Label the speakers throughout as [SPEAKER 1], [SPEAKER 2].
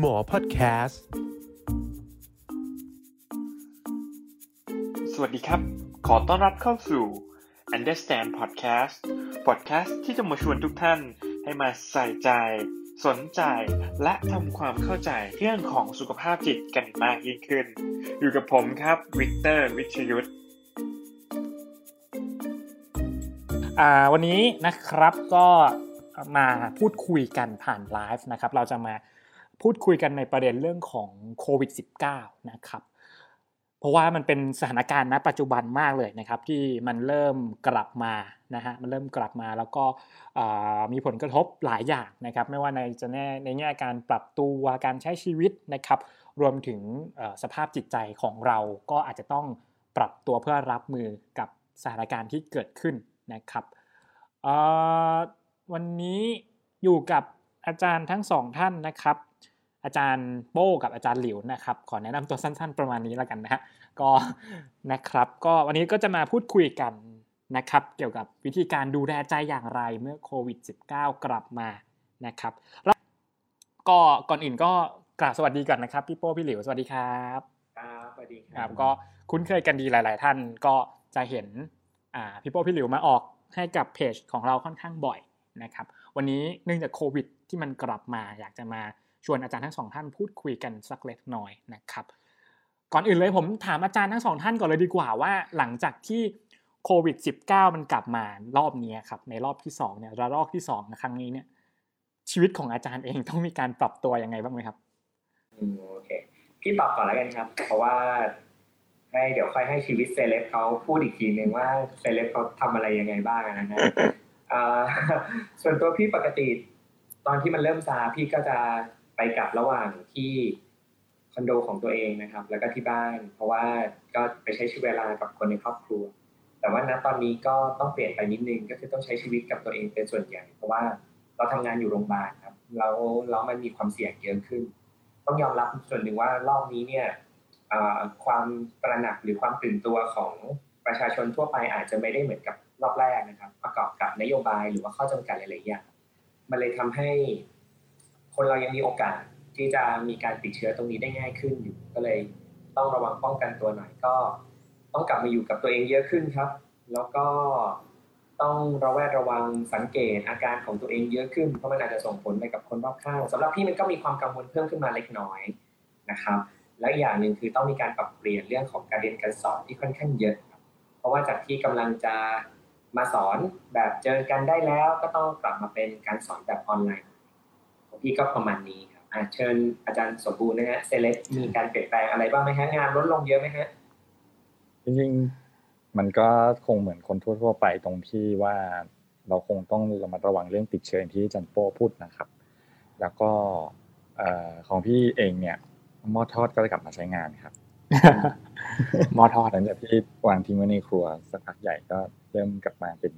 [SPEAKER 1] หมอพอดแคสต์
[SPEAKER 2] สวัสดีครับ ขอต้อนรับเข้าสู่ Understand Podcast Podcast ที่จะมาชวนทุกท่านให้มาใส่ใจ สนใจ และทำความเข้าใจเรื่องของสุขภาพจิตกันมากยิ่งขึ้น อยู่กับผมครับ วิกเตอร์ วิชยุทธ
[SPEAKER 3] อ่าวันนี้นะครับก็มาพูดคุยกันผ่านไลฟ์นะครับ เราจะมา พูดคุยกันในประเด็นเรื่องของโควิด -19 นะครับ เพราะว่ามันเป็นสถานการณ์ณปัจจุบันมากเลยนะครับ ที่มันเริ่มกลับมานะฮะมันเริ่มกลับมาแล้วก็มีผลกระทบหลายอย่างนะครับ ไม่ว่าในจะแน่ในแง่การปรับตัวการใช้ชีวิตนะครับ รวมถึงสภาพจิตใจของเราก็อาจจะต้องปรับตัวเพื่อรับมือกับสถานการณ์ที่เกิดขึ้นนะครับวันนี้อยู่กับอาจารย์ทั้งสองท่านนะครับ อาจารย์โป้กับอาจารย์หลิวนะครับขอแนะนำตัวสั้น ๆ ประมาณนี้แล้วกันนะฮะก็นะครับ ก็วันนี้ก็จะมาพูดคุยกันนะครับ เกี่ยวกับวิธีการดูแลใจอย่างไรเมื่อโควิด -19 กลับมานะครับแล้วก็ก่อนอื่นก็กราบสวัสดีก่อนนะครับพี่โป้พี่หลิวสวัสดีครับ
[SPEAKER 2] ครับสวัสดีค
[SPEAKER 3] ค
[SPEAKER 2] รั
[SPEAKER 3] รับบก็คุ้นเคยกันดีหลาย ๆ ท่านก็จะเห็นอ่าพี่โป้พี่หลิวมาออกให้กับเพจของเราค่อนข้างบ่อยนะครับ วันนี้เนื่องจากโควิดที่มันกลับมาอยากจะมา ชวนอาจารย์ทั้งสองท่านพูดคุยกันสักเล็กน้อยนะครับก่อนอื่นเลยผมถามอาจารย์ทั้งสองท่านก่อนเลยดีกว่าว่า หลังจากที่โควิด -19 มันกลับมารอบนี้ครับในรอบที่สองเนี่ยระลอกที่สองในครั้งนี้เนี่ยชีวิตของอาจารย์เองต้องมีการปรับตัวยังไงบ้างไหมครับ
[SPEAKER 4] โอเคพี่ตอบก่อนแล้วกันครับ เพราะว่าให้เดี๋ยวค่อยให้ชีวิตเซเลบเขาพูดอีกทีหนึ่งว่าเซเลบเขาทำอะไรยังไงบ้างนะฮะส่วนตัวพี่ปกติ ตอนที่มันเริ่มซาพี่ก็จะ ไปกลับระหว่างที่คอนโดของตัวเองนะครับ แล้วก็ที่บ้าน เพราะว่าก็ไปใช้ชีวิตเวลากับคนในครอบครัว แต่ว่าณตอนนี้ก็ต้องเปลี่ยนไปนิดนึงก็คือต้องใช้ชีวิตกับตัวเองเป็นส่วนใหญ่ เพราะว่าเราทำงานอยู่โรงพยาบาลครับแล้วแล้วมันมีความเสี่ยงเยอะขึ้น ต้องยอมรับส่วนหนึ่งว่ารอบนี้เนี่ยความตระหนักหรือความตื่นตัวของประชาชนทั่วไปอาจจะไม่ได้เหมือนกับรอบแรกนะครับ ประกอบกับนโยบายหรือว่าข้อจำกัดหลายๆอย่างมันเลยทำให้ คนเรายังมีโอกาสที่จะมีการติดเชื้อตรงนี้ได้ง่ายขึ้นอยู่ก็เลยต้องระวังป้องกันตัวหน่อยก็ ต้องกลับมาอยู่กับตัวเองเยอะขึ้นครับ แล้วก็ต้องระแวดระวังสังเกตอาการของตัวเองเยอะขึ้นเพราะมันอาจจะส่งผลไปกับคนรอบข้างสำหรับพี่มันก็มีความกังวลเพิ่มขึ้นมาเล็กน้อยนะครับ และอย่างหนึ่งคือต้องมีการปรับเปลี่ยนเรื่องของการเรียนการสอนที่ค่อนข้างเยอะครับเพราะว่าจากที่กำลังจะมาสอนแบบเจอกันได้แล้ว ก็ต้องกลับมาเป็นการสอนแบบออนไลน์ ของพี่ก็ประมาณนี้ครับอะเชิญอาจารย์สมบูรณ์นะฮะเซเลบมีการเปลี่ยนแปลงอะไรบ้างไหมฮะงานลดลงเยอะไหมฮะ
[SPEAKER 5] จริงๆมันก็คงเหมือนคนทั่วๆไปตรงที่ว่าเราคงต้องระมัดระวังเรื่องติดเชื้ออย่างที่อาจันโป้พูดนะครับ แล้วก็เอ่อของพี่เองเนี่ยหม้อทอดก็ได้กลับมาใช้งานครับ
[SPEAKER 3] หมอทอด
[SPEAKER 5] หลังจากที่วางทิ้งไว้ในครัวสักพักใหญ่ก็เริ่มกลับมาเป็น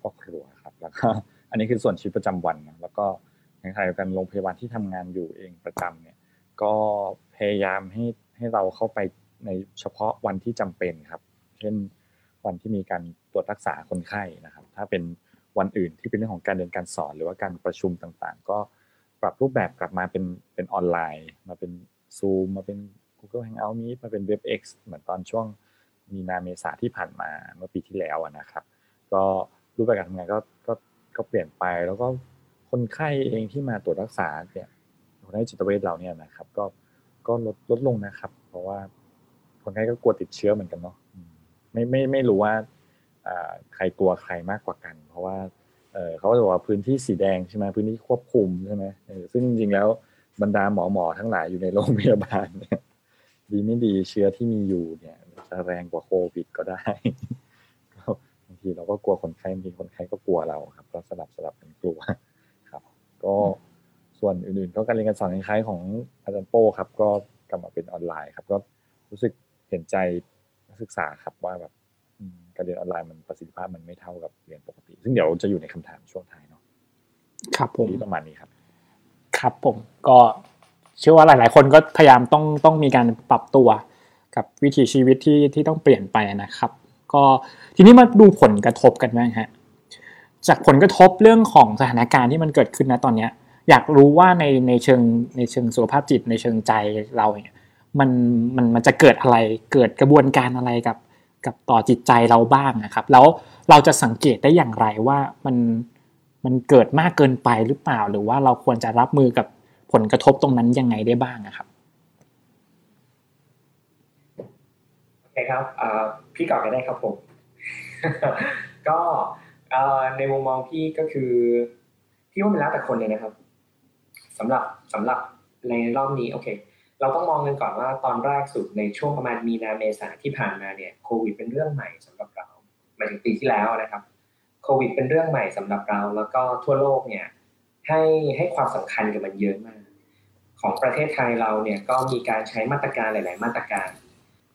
[SPEAKER 5] พ่อครัวครับ แล้วก็อันนี้คือส่วนชีวิตประจำวันนะแล้วก็ ในขณะเดียวกันโรงพยาบาลที่ทำงานอยู่เองประจำเนี่ย ก็พยายามให้ให้เราเข้าไปในเฉพาะวันที่จำเป็นครับ เช่นวันที่มีการตรวจรักษาคนไข้นะครับ ถ้าเป็นวันอื่นที่เป็นเรื่องของการเรียนการสอนหรือว่าการประชุมต่างๆ ก็ปรับรูปแบบกลับมาเป็นเป็นออนไลน์ มาเป็น Zoom มาเป็น Google Hangout Meet มาเป็น WebEx เหมือนตอนช่วงมีนาเมษาที่ผ่านมาเมื่อปีที่แล้วนะครับ ก็รูปแบบการทำงานก็ก็ก็เปลี่ยนไปแล้วก็ คนไข้เองที่มาตรวจรักษาเนี่ยคนไข้จิตเวชเราเนี่ยนะครับ ก็ก็ลดลดลงนะครับ เพราะว่าคนไข้ก็กลัวติดเชื้อเหมือนกันเนาะไม่ไม่ไม่รู้ว่าใครกลัวใครมากกว่ากัน เพราะว่าเขาจะบอกว่าพื้นที่สีแดงใช่ไหมพื้นที่ควบคุมใช่ไหมซึ่งจริงๆแล้วบรรดาหมอหมอทั้งหลายอยู่ในโรงพยาบาลเนี่ยดีไม่ดีเชื้อที่มีอยู่เนี่ยจะแรงกว่าโควิดก็ได้บางทีเราก็กลัวคนไข้บางทีคนไข้ก็กลัวเราครับ ก็สลับสลับกันกลัว ก็ส่วนอื่นๆ ก็การเรียนการสอนคล้ายๆของอาจารย์โป้ครับ ก็กลับมาเป็นออนไลน์ครับ ก็รู้สึกเห็นใจนักศึกษาครับว่าแบบอืมการเรียนออนไลน์มันประสิทธิภาพมันไม่เท่ากับเรียนปกติ ซึ่งเดี๋ยวจะอยู่ในคำถามช่วงท้ายเนาะ
[SPEAKER 3] ครับผม
[SPEAKER 5] ที่ประมาณนี้ครับ
[SPEAKER 3] ครับผมก็เชื่อว่าหลาย ๆ คนก็พยายามต้องต้องมีการปรับตัวกับวิถีชีวิตที่ที่ต้องเปลี่ยนไปนะครับ ก็ทีนี้มาดูผลกระทบกันบ้างฮะ จากผลกระทบเรื่องของสถานการณ์ที่มันเกิดขึ้นนะตอนเนี้ย อยากรู้ว่าในในเชิงในเชิงสุขภาพจิตในเชิงใจเราเนี่ยมันมันมันจะเกิดอะไรเกิดกระบวนการอะไรกับกับต่อจิตใจเราบ้างนะครับ แล้วเราจะสังเกตได้อย่างไรว่ามันมันเกิดมากเกินไปหรือเปล่า หรือว่าเราควรจะรับมือกับผลกระทบตรงนั้นยังไงได้บ้างนะครับ
[SPEAKER 4] โอเคครับพี่ก่อนก็ได้ครับผม ก็ ในมุมมองพี่ก็คือพี่ว่ามันแล้วแต่คนเลยนะครับสำหรับสำหรับในรอบนี้โอเค เราต้องมองกันก่อนว่าตอนแรกสุดในช่วงประมาณมีนาเมษาที่ผ่านมาเนี่ยโควิดเป็นเรื่องใหม่สำหรับเราหมายถึงปีที่แล้วนะครับโควิดเป็นเรื่องใหม่สำหรับเรา แล้วก็ทั่วโลกเนี่ยให้ให้ความสำคัญกับมันเยอะมาก ของประเทศไทยเราเนี่ยก็มีการใช้มาตรการหลาย ๆ มาตรการ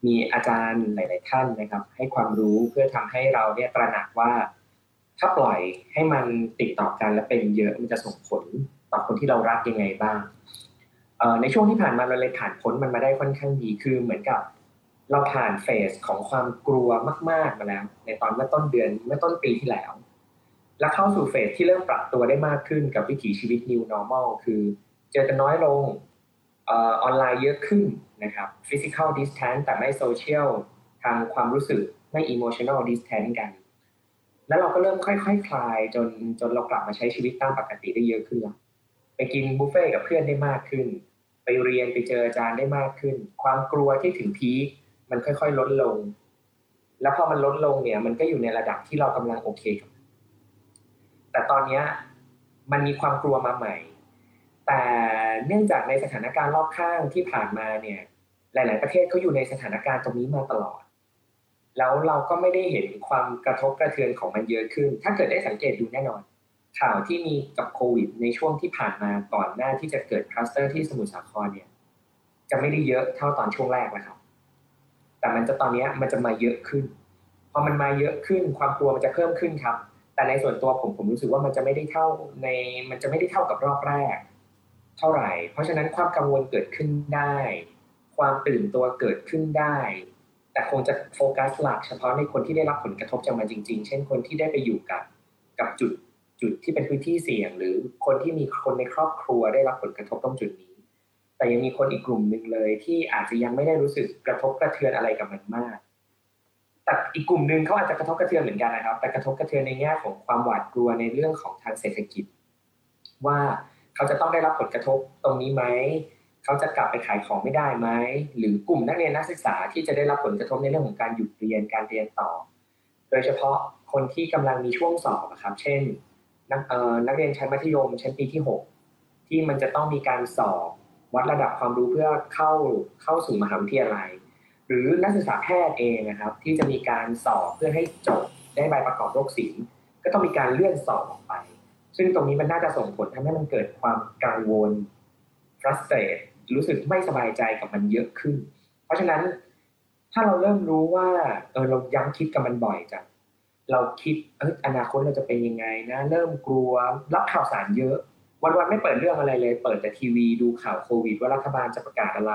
[SPEAKER 4] มีอาจารย์หลาย ๆ ท่านนะครับ ให้ความรู้เพื่อทำให้เราเนี่ยตระหนักว่า ถ้าปล่อยให้มันติดต่อกันและเป็นเยอะมันจะส่งผลต่อคนที่เรารักยังไงบ้างในช่วงที่ผ่านมาเราเลยผ่านพ้นมันมาได้ค่อนข้างดีคือเหมือนกับ เราผ่านเฟสของความกลัวมาก ๆมาแล้ว ในตอนเมื่อต้นเดือนเมื่อต้นปีที่แล้ว และเข้าสู่เฟสที่เริ่มปรับตัวได้มากขึ้นกับวิถีชีวิต new normal คือเจอกันน้อยลงออนไลน์เยอะขึ้นนะครับ physical distance แต่ไม่ social ทางความรู้สึกไม่ emotional distance กัน แล้วเราก็เริ่มค่อยๆคคลายจนจนเรากลับมาใช้ชีวิตตามปกติได้เยอะขึ้นล้วไปกินบุฟเฟ่กับเพื่อนได้มากขึ้น ไปเรียนไปเจออาจารย์ได้มากขึ้น ความกลัวที่ถึงพีคมันค่อยๆลดลง แล้วพอมันลดลงเนี่ย มันก็อยู่ในระดับที่เรากำลังโอเคกับแต่ตอนนี้มันมีความกลัวมาใหม่ แต่เนื่องจากในสถานการณ์รอบข้างที่ผ่านมาเนี่ย หลาย ๆ ประเทศเขาอยู่ในสถานการณ์ตรงนี้มาตลอด แล้วเราก็ไม่ได้เห็นความกระทบกระเทือนของมันเยอะขึ้น ถ้าเกิดได้สังเกตดูแน่นอน ข่าวที่มีกับโควิด ในช่วงที่ผ่านมาก่อนหน้าที่จะเกิดคลัสเตอร์ที่สมุทรสาครเนี่ย จะไม่ได้เยอะเท่าตอนช่วงแรกนะครับ แต่มันจะตอนนี้มันจะมาเยอะขึ้น พอมันมาเยอะขึ้นความกลัวมันจะเพิ่มขึ้นครับ แต่ในส่วนตัวผมผมรู้สึกว่ามันจะไม่ได้เท่าในมันจะไม่ได้เท่ากับรอบแรก เท่าไหร่ เพราะฉะนั้นความกังวลเกิดขึ้นได้ ความตื่นตัวเกิดขึ้นได้ แต่คงจะโฟกัสหลักเฉพาะในคนที่ได้รับผลกระทบจากมันจริง ๆ เช่นคนที่ได้ไปอยู่กับกับจุดจุดที่เป็นพื้นที่เสี่ยง หรือคนที่มีคนในครอบครัวได้รับผลกระทบตรงจุดนี้ แต่ยังมีคนอีกกลุ่มหนึ่งเลยที่อาจจะยังไม่ได้รู้สึกกระทบกระเทือนอะไรกับมันมาก แต่อีกกลุ่มหนึ่งเขาอาจจะกระทบกระเทือนเหมือนกันนะครับ แต่กระทบกระเทือนในแง่ของความหวาดกลัวในเรื่องของทางเศรษฐกิจ ว่าเขาจะต้องได้รับผลกระทบตรงนี้ไหม เขาจะกลับไปขายของไม่ได้ไหมหรือกลุ่มนักเรียนนักศึกษาที่จะได้รับผลกระทบในเรื่องของการหยุดเรียนการเรียนต่อ โดยเฉพาะคนที่กำลังมีช่วงสอบครับ เช่น นักนักเรียนชั้นมัธยมชั้นปีที่ 6 ที่มันจะต้องมีการสอบวัดระดับความรู้เพื่อเข้าเข้าสู่มหาวิทยาลัย หรือนักศึกษาแพทย์เองนะครับ ที่จะมีการสอบเพื่อให้จบได้ใบประกอบโรคศิลป์ก็ต้องมีการเลื่อนสอบออกไป ซึ่งตรงนี้มันน่าจะส่งผลทำให้มันเกิดความกังวล frustrate รู้สึกไม่สบายใจกับมันเยอะขึ้น เพราะฉะนั้นถ้าเราเริ่มรู้ว่าเออเราย้ำคิดกับมันบ่อยจังเราคิดเอออนาคตเราจะเป็นยังไงนะ เริ่มกลัวรับข่าวสารเยอะ วันๆไม่เปิดเรื่องอะไรเลย เปิดแต่ทีวีดูข่าวโควิด ว่ารัฐบาลจะประกาศอะไร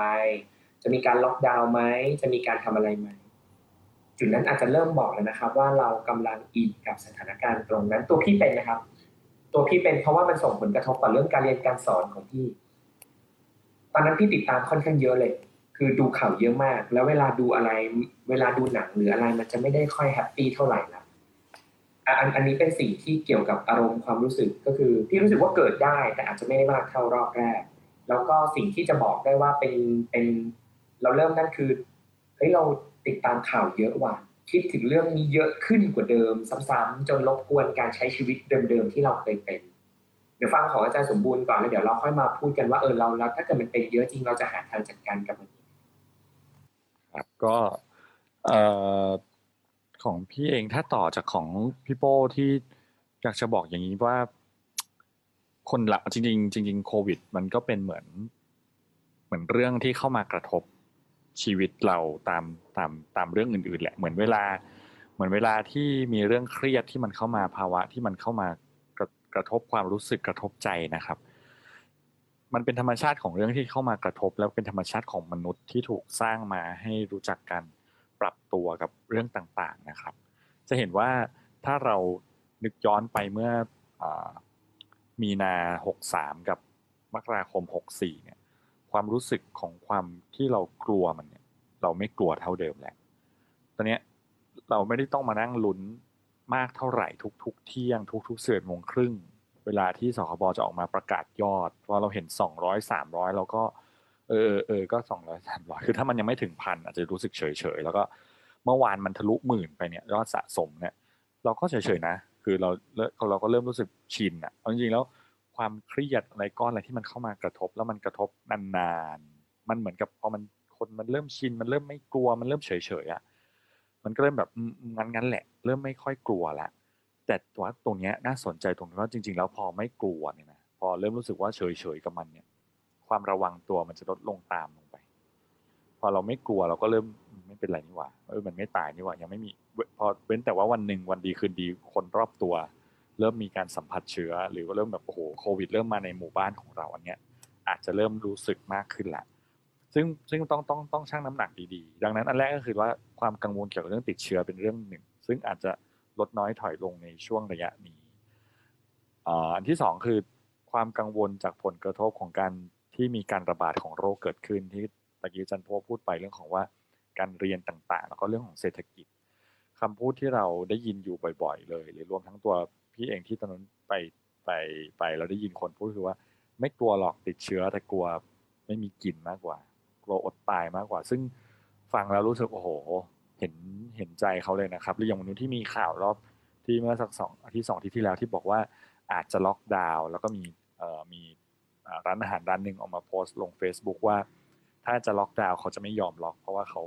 [SPEAKER 4] จะมีการล็อกดาวน์ไหมจะมีการทำอะไรไหมจุดนั้นอาจจะเริ่มบอกแล้วนะครับ ว่าเรากำลังอินกับสถานการณ์ตรงนั้น ตัวพี่เป็นนะครับ ตัวพี่เป็นเพราะว่ามันส่งผลกระทบต่อเรื่องการเรียนการสอนของพี่ ตอนนั้นพี่ติดตามค่อนข้างเยอะเลย คือดูข่าวเยอะมาก แล้วเวลาดูอะไร เวลาดูหนังหรืออะไรมันจะไม่ได้ค่อยแฮปปี้เท่าไหร่ละอันอันนี้เป็นสิ่งที่เกี่ยวกับอารมณ์ความรู้สึกก็คือพี่รู้สึกว่าเกิดได้ แต่อาจจะไม่ได้มากเท่ารอบแรก แล้วก็สิ่งที่จะบอกได้ว่าเป็นเป็นเราเริ่มนั่นคือเฮ้ยเราติดตามข่าวเยอะว่ะคิดถึงเรื่องนี้เยอะขึ้นกว่าเดิม ซ้ำๆจนรบกวนการใช้ชีวิตเดิมๆที่เราเคยเป็น ดี๋ยวฟังของอาจารย์สมบูรณ์ก่อนแล้วเดี๋ยวเราค่อยมาพูดกันว่าเออเราเราถ้าเกิดมันเป็นเยอะจริงเราจะหาทางจัดการกับมัน
[SPEAKER 5] ครับก็เอ่อของพี่เองถ้าต่อจากของพี่โป้ที่อยากจะบอกอย่างนี้ว่า คนหลักจริงๆจริงๆโควิด มันก็เป็นเหมือน เหมือนเรื่องที่เข้ามากระทบชีวิตเราตามตามตามเรื่องอื่น ๆ แหละเหมือนเวลา เหมือนเวลาที่มีเรื่องเครียดที่มันเข้ามาภาวะที่มันเข้ามา กระทบความรู้สึกกระทบใจนะครับ มันเป็นธรรมชาติของเรื่องที่เข้ามากระทบ แล้วเป็นธรรมชาติของมนุษย์ที่ถูกสร้างมาให้รู้จักกันปรับตัวกับเรื่องต่างๆนะครับ จะเห็นว่าถ้าเรานึกย้อนไปเมื่อมีนาหกสามกับมกราคมหกสี่เนี่ย ความรู้สึกของความที่เรากลัวมันเนี่ย เราไม่กลัวเท่าเดิมแล้ว ตอนนี้เราไม่ได้ต้องมานั่งลุ้น มากเท่าไหร่ทุกๆ เที่ยงทุกๆเสือโมงครึ่ง เวลาที่สคบจะออกมาประกาศยอดพอเราเห็นสองร้อยสามร้อยเราก็ เออเออก็สองร้อยสามร้อยคือถ้ามันยังไม่ถึงพันอาจจะรู้สึกเฉยเฉยแล้วก็เมื่อวานมันทะลุหมื่นไปเนี่ยยอดสะสมเนี่ยเราก็เฉยๆนะ คือเราเราก็เริ่มรู้สึกชินอะจริงๆแล้วความเครียดอะไรก้อนอะไรที่มันเข้ามากระทบ แล้วมันกระทบนานๆมันเหมือนกับพอมันคนมันเริ่มชินมันเริ่มไม่กลัวมันเริ่มเฉยๆอะ มันก็เริ่มแบบงั้นงั้นแหละ เริ่มไม่ค่อยกลัวละแต่ว่าตรงเนี้ยน่าสนใจตรงที่ว่าจริง ๆ แล้วพอไม่กลัวเนี่ยนะพอเริ่มรู้สึกว่าเฉยๆกับมันเนี่ย ความระวังตัวมันจะลดลงตามลงไป พอเราไม่กลัวเราก็เริ่มไม่เป็นไรนี่หว่าเออมันไม่ตายนี่หว่ายังไม่มีพอเว้นแต่ว่าวันหนึ่งวันดีคืนดีคนรอบตัว เริ่มมีการสัมผัสเชื้อ หรือว่าเริ่มแบบโอ้โหโควิด เริ่มมาในหมู่บ้านของเราอันเนี้ยอาจจะเริ่มรู้สึกมากขึ้นละ ซึ่งซึ่งต้องต้องต้องชั่งน้ำหนักดีๆ ดังนั้นอันแรกก็คือว่าความกังวลเกี่ยวกับเรื่องติดเชื้อเป็นเรื่องหนึ่ง ซึ่งอาจจะลดน้อยถอยลงในช่วงระยะนี้อันที่สองคือความกังวลจากผลกระทบของการที่มีการระบาดของโรคเกิดขึ้นที่ตะกี้จันโพพูดไปเรื่องของว่าการเรียนต่างๆ แล้วก็เรื่องของเศรษฐกิจคำพูดที่เราได้ยินอยู่บ่อย ๆ เลย หรือรวมทั้งตัวพี่เองที่ตอนนั้นไปไปไปเราได้ยินคนพูดคือว่า ไม่กลัวหรอกติดเชื้อแต่กลัวไม่มีกินมากกว่า ลัวอดตายมากกว่า ซึ่งฟังแล้วรู้สึกโอ้โห เห็นเห็นใจเขาเลยนะครับหรืออย่างวันนู้ที่มีข่าวรอบที่เมื่อสักสองอาทิตย์สองอาทิตย์ที่แล้วที่บอกว่าอาจจะล็อกดาวน์แล้วก็มีเอ่อมีร้านอาหารร้านหนึ่งออกมาโพสต์ลง Facebook ว่า ถ้าจะล็อกดาวน์เขาจะไม่ยอมล็อก เพราะว่าเขา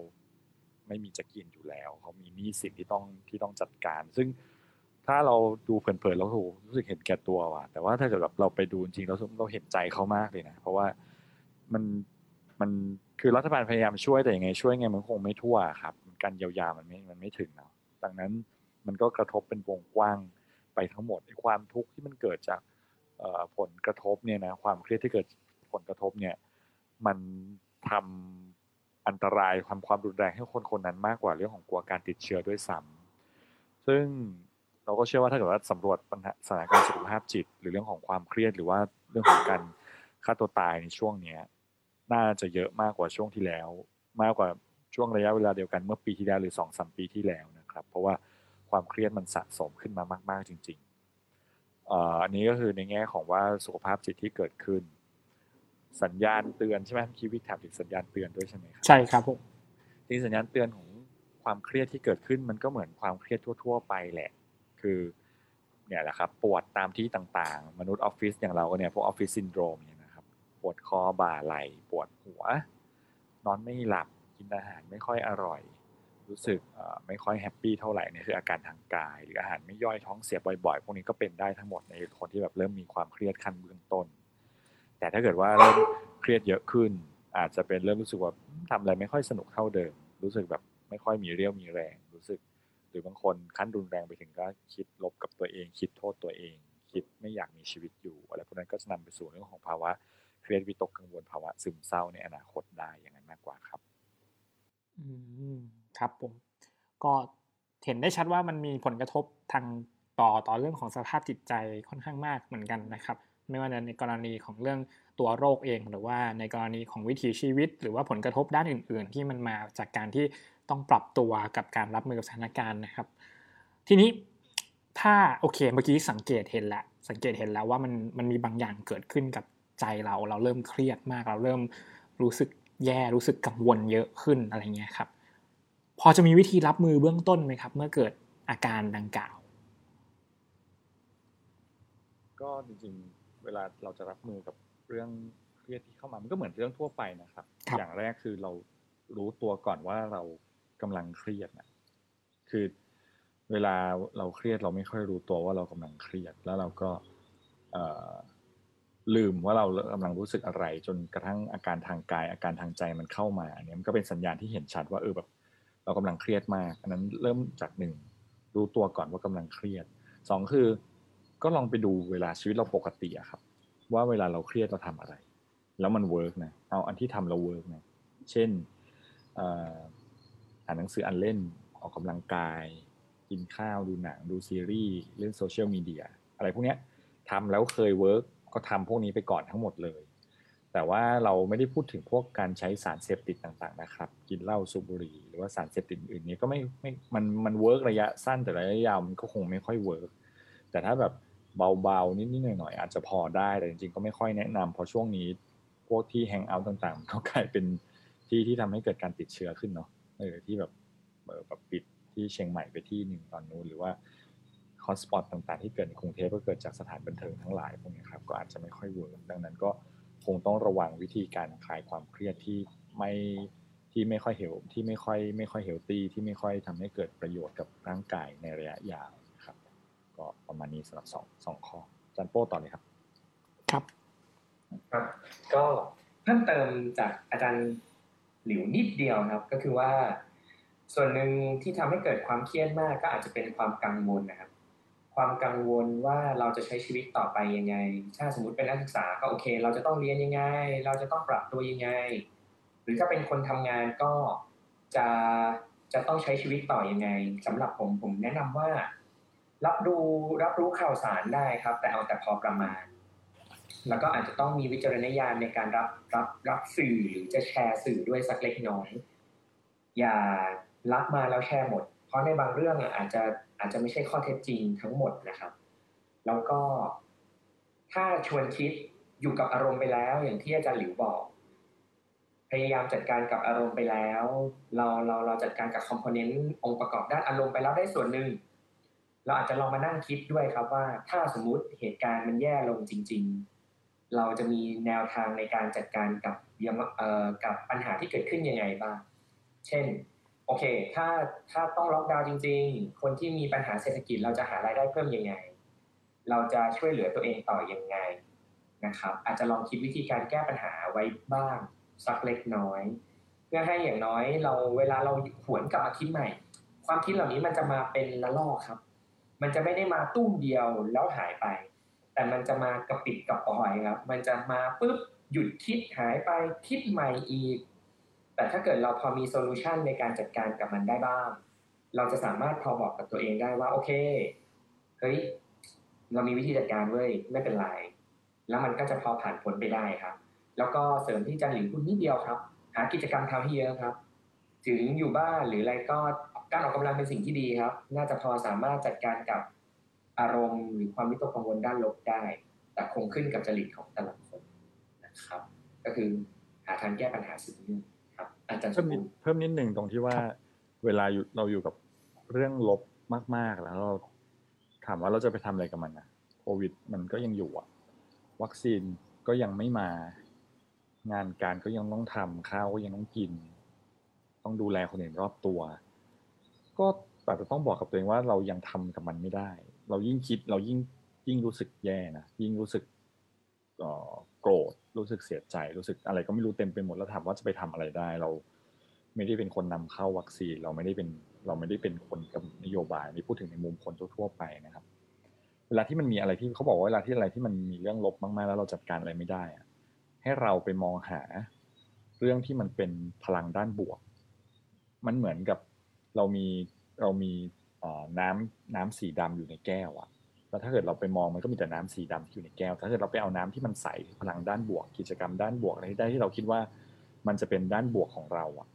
[SPEAKER 5] ไม่มีจะกินอยู่แล้ว เขามีหนี้สินที่ต้องที่ต้องจัดการ ซึ่งถ้าเราดูเพลินๆแล้วรู้สึกเห็นแก่ตัวว่ะแต่ว่าถ้าเกิดแบบเราไปดูจริงเราเราเห็นใจเขามากเลยนะ เพราะว่ามันมัน คือรัฐบาลพยายามช่วยแต่ยังไงช่วยไงมันคงไม่ทั่วครับการเยียวยามันไม่มันไม่ถึงเนาะดังนั้นมันก็กระทบเป็นวงกว้างไปทั้งหมดความทุกข์ที่มันเกิดจากผลกระทบเนี่ยนะความเครียดที่เกิดผลกระทบเนี่ยมันทำอันตรายความความรุนแรงให้คนคนนั้นมากกว่าเรื่องของกลัวการติดเชื้อด้วยซ้ำซึ่งเราก็เชื่อว่าถ้าเกิดว่าสำรวจปัญหาสถานการณ์สุขภาพจิต หรือเรื่องของความเครียดหรือว่าเรื่องของการฆ่าตัวตายในช่วงเนี้ย น่าจะเยอะมากกว่าช่วงที่แล้ว มากกว่าช่วงระยะเวลาเดียวกันเมื่อปีที่แล้วหรือสองสามปีที่แล้วนะครับ เพราะว่าความเครียดมันสะสมขึ้นมามาก ๆ จริงอันนี้ก็คือในแง่ของว่าสุขภาพจิตที่เกิดขึ้น สัญญาณเตือนใช่ไหมพี่วิกถามถึงสัญญาณเตือนด้วยใช่ไหมครับ
[SPEAKER 3] ใช่ครับผม
[SPEAKER 5] ที่สัญญาณเตือนของความเครียดที่เกิดขึ้นมันก็เหมือนความเครียดทั่ว ๆ ไปแหละ คือเนี่ยแหละครับปวดตามที่ต่างๆ มนุษย์ออฟฟิศอย่างเราเนี่ยพวก office syndrome เนี่ยนะครับป วดคอบ่าไหล่ปวดหัว นอนไม่หลับกินอาหารไม่ค่อยอร่อย รู้สึกไม่ค่อย happy เท่าไหร่เนี่ยคืออาการทางกาย หรืออาหารไม่ย่อยท้องเสียบ่อยๆ พวกนี้ก็เป็นได้ทั้งหมดในคนที่แบบเริ่มมีความเครียดขั้นเบื้องต้น แต่ถ้าเกิดว่าเริ่มเครียดเยอะขึ้น อาจจะเป็นเริ่มรู้สึกว่าทำอะไรไม่ค่อยสนุกเท่าเดิม รู้สึกแบบไม่ค่อยมีเรี่ยวมีแรง รู้สึก หรือบางคนขั้นรุนแรงไปถึงก็คิดลบกับตัวเอง คิดโทษตัวเอง คิดไม่อยากมีชีวิตอยู่อะไรพวกนั้นก็จะนำไปสู่เรื่องของภาวะ เครียดวิตกกังวลภาวะซึมเศร้าในอนาคตได้อย่างนั้นมากกว่าครับ
[SPEAKER 3] อืมครับผม ก็เห็นได้ชัดว่ามันมีผลกระทบทางต่อต่อเรื่องของสภาพจิตใจค่อนข้างมากเหมือนกันนะครับ ไม่ว่าในกรณีของเรื่องตัวโรคเอง หรือว่าในกรณีของวิถีชีวิต หรือว่าผลกระทบด้านอื่น ๆ ที่มันมาจากการที่ต้องปรับตัวกับการรับมือกับสถานการณ์นะครับ ทีนี้ถ้าโอเคเมื่อกี้สังเกตเห็นแล้วสังเกตเห็นแล้วว่ามันมันมีบางอย่างเกิดขึ้นกับ ใจเราเราเริ่มเครียดมาก เราเริ่มรู้สึกแย่รู้สึกกังวลเยอะขึ้นอะไรเงี้ยครับ พอจะมีวิธีรับมือเบื้องต้นไหมครับ เมื่อเกิดอาการดังกล่าว
[SPEAKER 5] ก็จริงๆเวลาเราจะรับมือกับเรื่องเครียดที่เข้ามามันก็เหมือนเรื่องทั่วไปนะครับอย่างแรกคือเรารู้ตัวก่อนว่าเรากำลังเครียดนะคือเวลาเราเครียดเราไม่ค่อยรู้ตัวว่าเรากำลังเครียด แล้วเราก็ ลืมว่าเรากำลังรู้สึกอะไร จนกระทั่งอาการทางกาย อาการทางใจมันเข้ามาเนี่ยมันก็เป็นสัญญาณที่เห็นชัดว่าเออแบบเรากำลังเครียดมากอันนั้นเริ่มจากหนึ่งรู้ตัวก่อนว่ากำลังเครียดสองคือ ก็ลองไปดูเวลาชีวิตเราปกติอะครับ ว่าเวลาเราเครียดเราทำอะไร แล้วมัน work นะเอาอันที่ทำเรา work นะเช่นอ่านหนังสืออ่านเล่นออกกำลังกาย กินข้าวดูหนังดูซีรีส์เล่น social media อะไรพวกนี้ทำแล้วเคย work ก็ทำพวกนี้ไปก่อนทั้งหมดเลย แต่ว่าเราไม่ได้พูดถึงพวกการใช้สารเสพติดต่างๆนะครับ กินเหล้าสูบบุหรี่หรือว่าสารเสพติดอื่นนี้ก็ไม่ไม่มันมัน work ระยะสั้นแต่ระยะยาวมันก็คงไม่ค่อย workแต่ถ้าแบบเบาๆนิดๆหน่อยๆอาจจะพอได้แต่จริงๆก็ไม่ค่อยแนะนำเพราะช่วงนี้พวกที่ hangout ต่างๆก็กลายเป็นที่ที่ทำให้เกิดการติดเชื้อขึ้นเนาะเออที่แบบเออแบบปิดที่เชียงใหม่ไปที่หนึ่งตอนนู้นหรือว่า hotspot ต่างๆ ที่เกิดในกรุงเทพก็เกิดจากสถานบันเทิงทั้งหลายพวกนี้ครับก็อาจจะไม่ค่อย work ดังนั้นก็คงต้องระวังวิธีการคลายความเครียดที่ไม่ที่ไม่ค่อย health ที่ไม่ค่อยไม่ค่อย healthy ที่ไม่ค่อยทำให้เกิดประโยชน์กับร่างกายในระยะยาวครับก็ประมาณนี้สำหรับสองสองข้อจันโป้ต่อเลยครับ
[SPEAKER 3] ครับ
[SPEAKER 4] ครับ ก็เพิ่มเติมจากอาจารย์หลิวนิดเดียวครับ ก็คือว่า ส่วนหนึ่งที่ทำให้เกิดความเครียดมากก็อาจจะเป็นความกังวลนะครับ ความกังวลว่าเราจะใช้ชีวิตต่อไปยังไง ถ้าสมมติเป็นนักศึกษาก็โอเค เราจะต้องเรียนยังไง เราจะต้องปรับตัวยังไง หรือถ้าเป็นคนทำงานก็จะจะต้องใช้ชีวิตต่อยังไงสำหรับผมผมแนะนำว่า รับดูรับรู้ข่าวสารได้ครับ แต่เอาแต่พอประมาณ แล้วก็อาจจะต้องมีวิจารณญาณในการรับรับรับสื่อหรือจะแชร์สื่อด้วยสักเล็กน้อย อย่ารับมาแล้วแชร์หมด เพราะในบางเรื่องอาจจะอาจจะไม่ใช่ข้อเท็จจริงทั้งหมดนะครับ แล้วก็ถ้าชวนคิดอยู่กับอารมณ์ไปแล้ว อย่างที่อาจารย์หลิวบอก พยายามจัดการกับอารมณ์ไปแล้ว เราเราเราจัดการกับคอมโพเนนต์องค์ประกอบด้านอารมณ์ไปแล้วได้ส่วนหนึ่งเราอาจจะลองมานั่งคิดด้วยครับว่า ถ้าสมมุติเหตุการณ์มันแย่ลงจริง ๆ เราจะมีแนวทางในการจัดการกับเอ่อกับปัญหาที่เกิดขึ้นยังไงบ้าง เช่น โอเค ถ้าถ้าต้องล็อกดาวน์จริง ๆ คนที่มีปัญหาเศรษฐกิจเราจะหารายได้เพิ่มยังไง เราจะช่วยเหลือตัวเองต่อยังไงนะครับ อาจจะลองคิดวิธีการแก้ปัญหาไว้บ้างสักเล็กน้อย เพื่อให้อย่างน้อยเราเวลาเราหวนกลับมาคิดใหม่ ความคิดเหล่านี้มันจะมาเป็นละลอกครับ มันจะไม่ได้มาตุ้มเดียวแล้วหายไป แต่มันจะมากระปิดกระปอยครับ มันจะมาปุ๊บหยุดคิดหายไปคิดใหม่อีก แต่ถ้าเกิดเราพอมีโซลูชันในการจัดการกับมันได้บ้าง เราจะสามารถพอบอกกับตัวเองได้ว่า โอเค เฮ้ย เรามีวิธีจัดการเว้ย ไม่เป็นไร แล้วมันก็จะพอผ่านพ้นไปได้ครับ แล้วก็เสริมที่จันหลิวพูดนิดเดียวครับ หากิจกรรมทำให้เยอะครับ ถึงอยู่บ้านหรืออะไรก็การออกกำลังเป็นสิ่งที่ดีครับ น่าจะพอสามารถจัดการกับอารมณ์หรือความวิตกกังวลด้านลบได้ แต่คงขึ้นกับจริตของแต่ละคนนะครับ ก็คือหาทางแก้ปัญหาสิ่งนี้ อาจารย์ส
[SPEAKER 5] เพิ่ม
[SPEAKER 4] ม
[SPEAKER 5] นิด
[SPEAKER 4] บูรณ์
[SPEAKER 5] เพิ่มนิดหนึ่งตรงที่ว่า เวลาอยู่เราอยู่กับเรื่องลบมาก ๆ แล้วเราถามว่าเราจะไปทำอะไรกับมันนะโควิด มันก็ยังอยู่อะวัคซีนก็ยังไม่มา งานการก็ยังต้องทำข้าวก็ยังต้องกิน ต้องดูแลคนอื่นรอบตัว ก็แต่จะต้องบอกกับตัวเองว่าเรายังทำกับมันไม่ได้ เรายิ่งคิดเรายิ่งยิ่งรู้สึกแย่นะยิ่งรู้สึกเอ่อโกรธ รู้สึกเสียใจรู้สึกอะไรก็ไม่รู้เต็มไปหมดแล้วถามว่าจะไปทำอะไรได้ เราไม่ได้เป็นคนนำเข้าวัคซีน เราไม่ได้เป็นเราไม่ได้เป็นคนกับนโยบายนี่พูดถึงในมุมคนทั่วๆไปนะครับ เวลาที่มันมีอะไรที่เขาบอกว่าเวลาที่อะไรที่มันมีเรื่องลบมากๆ แล้วเราจัดการอะไรไม่ได้อะให้เราไปมองหาเรื่องที่มันเป็นพลังด้านบวก มันเหมือนกับเรามีเรามีเอ่อน้ำน้ำสีดำอยู่ในแก้วอะ แล้วถ้าเกิดเราไปมองมันก็มีแต่น้ำสีดำที่อยู่ในแก้ว ถ้าเกิดเราไปเอาน้ำที่มันใสพลังด้านบวก กิจกรรมด้านบวกอะไรได้ที่เราคิดว่า มันจะเป็นด้านบวกของเราอะ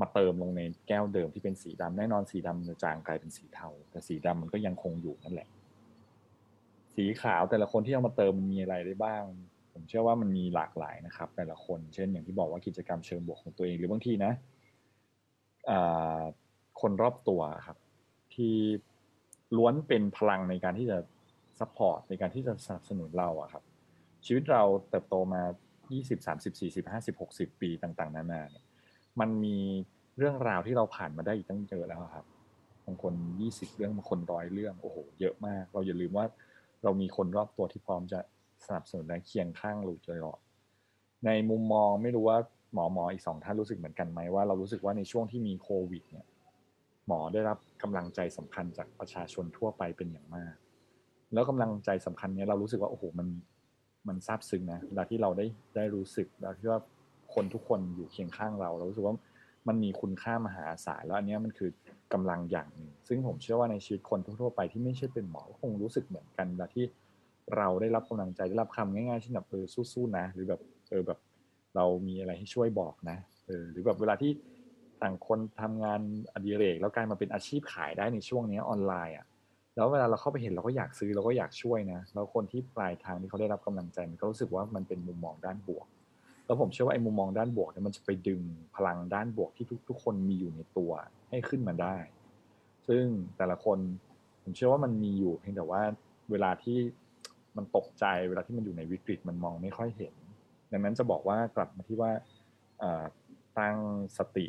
[SPEAKER 5] มาเติมลงในแก้วเดิมที่เป็นสีดำแน่นอนสีดำจะจางกลายเป็นสีเทา แต่สีดำมันก็ยังคงอยู่นั่นแหละ สีขาวแต่ละคนที่เอามาเติมมันมีอะไรได้บ้าง ผมเชื่อว่ามันมีหลากหลายนะครับ แต่ละคน เช่น อย่างที่บอกว่ากิจกรรมเชิงบวกของตัวเองหรือบางทีนะคนรอบตัวครับ ที่ ล้วนเป็นพลังในการที่จะsupport ในการที่จะสนับสนุนเราอะครับ ชีวิตเราเติบโตมา 20 30 40 50 60 ปีต่างๆ นานาเนี่ยมันมีเรื่องราวที่เราผ่านมาได้อีกตั้งเยอะแล้วครับบางคน 20 เรื่องบางคนร้อยเรื่องโอ้โหเยอะมาก เราอย่าลืมว่าเรามีคนรอบตัวที่พร้อมจะสนับสนุนและเคียงข้างเราตลอดในมุมมองไม่รู้ว่าหมอหมออีกสองท่านรู้สึกเหมือนกันไหมว่าเรารู้สึกว่าในช่วงที่มีโควิดเนี่ย หมอได้รับกำลังใจสำคัญจากประชาชนทั่วไปเป็นอย่างมาก แล้วกำลังใจสำคัญเนี้ยเรารู้สึกว่าโอ้โหมันมันซาบซึ้งนะเวลาที่เราได้ได้รู้สึกเวลาที่ว่าคนทุกคนอยู่เคียงข้างเรา เรารู้สึกว่ามันมีคุณค่ามหาศาลแล้วอันนี้มันคือกำลังอย่างหนึ่งซึ่งผมเชื่อว่าในชีวิตคนทั่วๆไปที่ไม่ใช่เป็นหมอก็คงรู้สึกเหมือนกันเวลาที่เราได้รับกำลังใจได้รับคำง่ายๆเช่นแบบเออสู้ๆนะ หรือแบบเออแบบเรามีอะไรให้ช่วยบอกนะเออหรือแบบเวลาที่ ต่างคนทำงานอดิเรกแล้วกลายมาเป็นอาชีพขายได้ในช่วงนี้ออนไลน์อะแล้วเวลาเราเข้าไปเห็นเราก็อยากซื้อเราก็อยากช่วยนะแล้วคนที่ปลายทางที่เขาได้รับกำลังใจมันก็รู้สึกว่ามันเป็นมุมมองด้านบวก แล้วผมเชื่อว่าไอ้มุมมองด้านบวกเนี่ยมันจะไปดึงพลังด้านบวกที่ทุกทุกคนมีอยู่ในตัวให้ขึ้นมาได้ ซึ่งแต่ละคนผมเชื่อว่ามันมีอยู่เพียงแต่ว่าเวลาที่มันตกใจเวลาที่มันอยู่ในวิกฤตมันมองไม่ค่อยเห็น ดังนั้นจะบอกว่ากลับมาที่ว่าตั้งสติ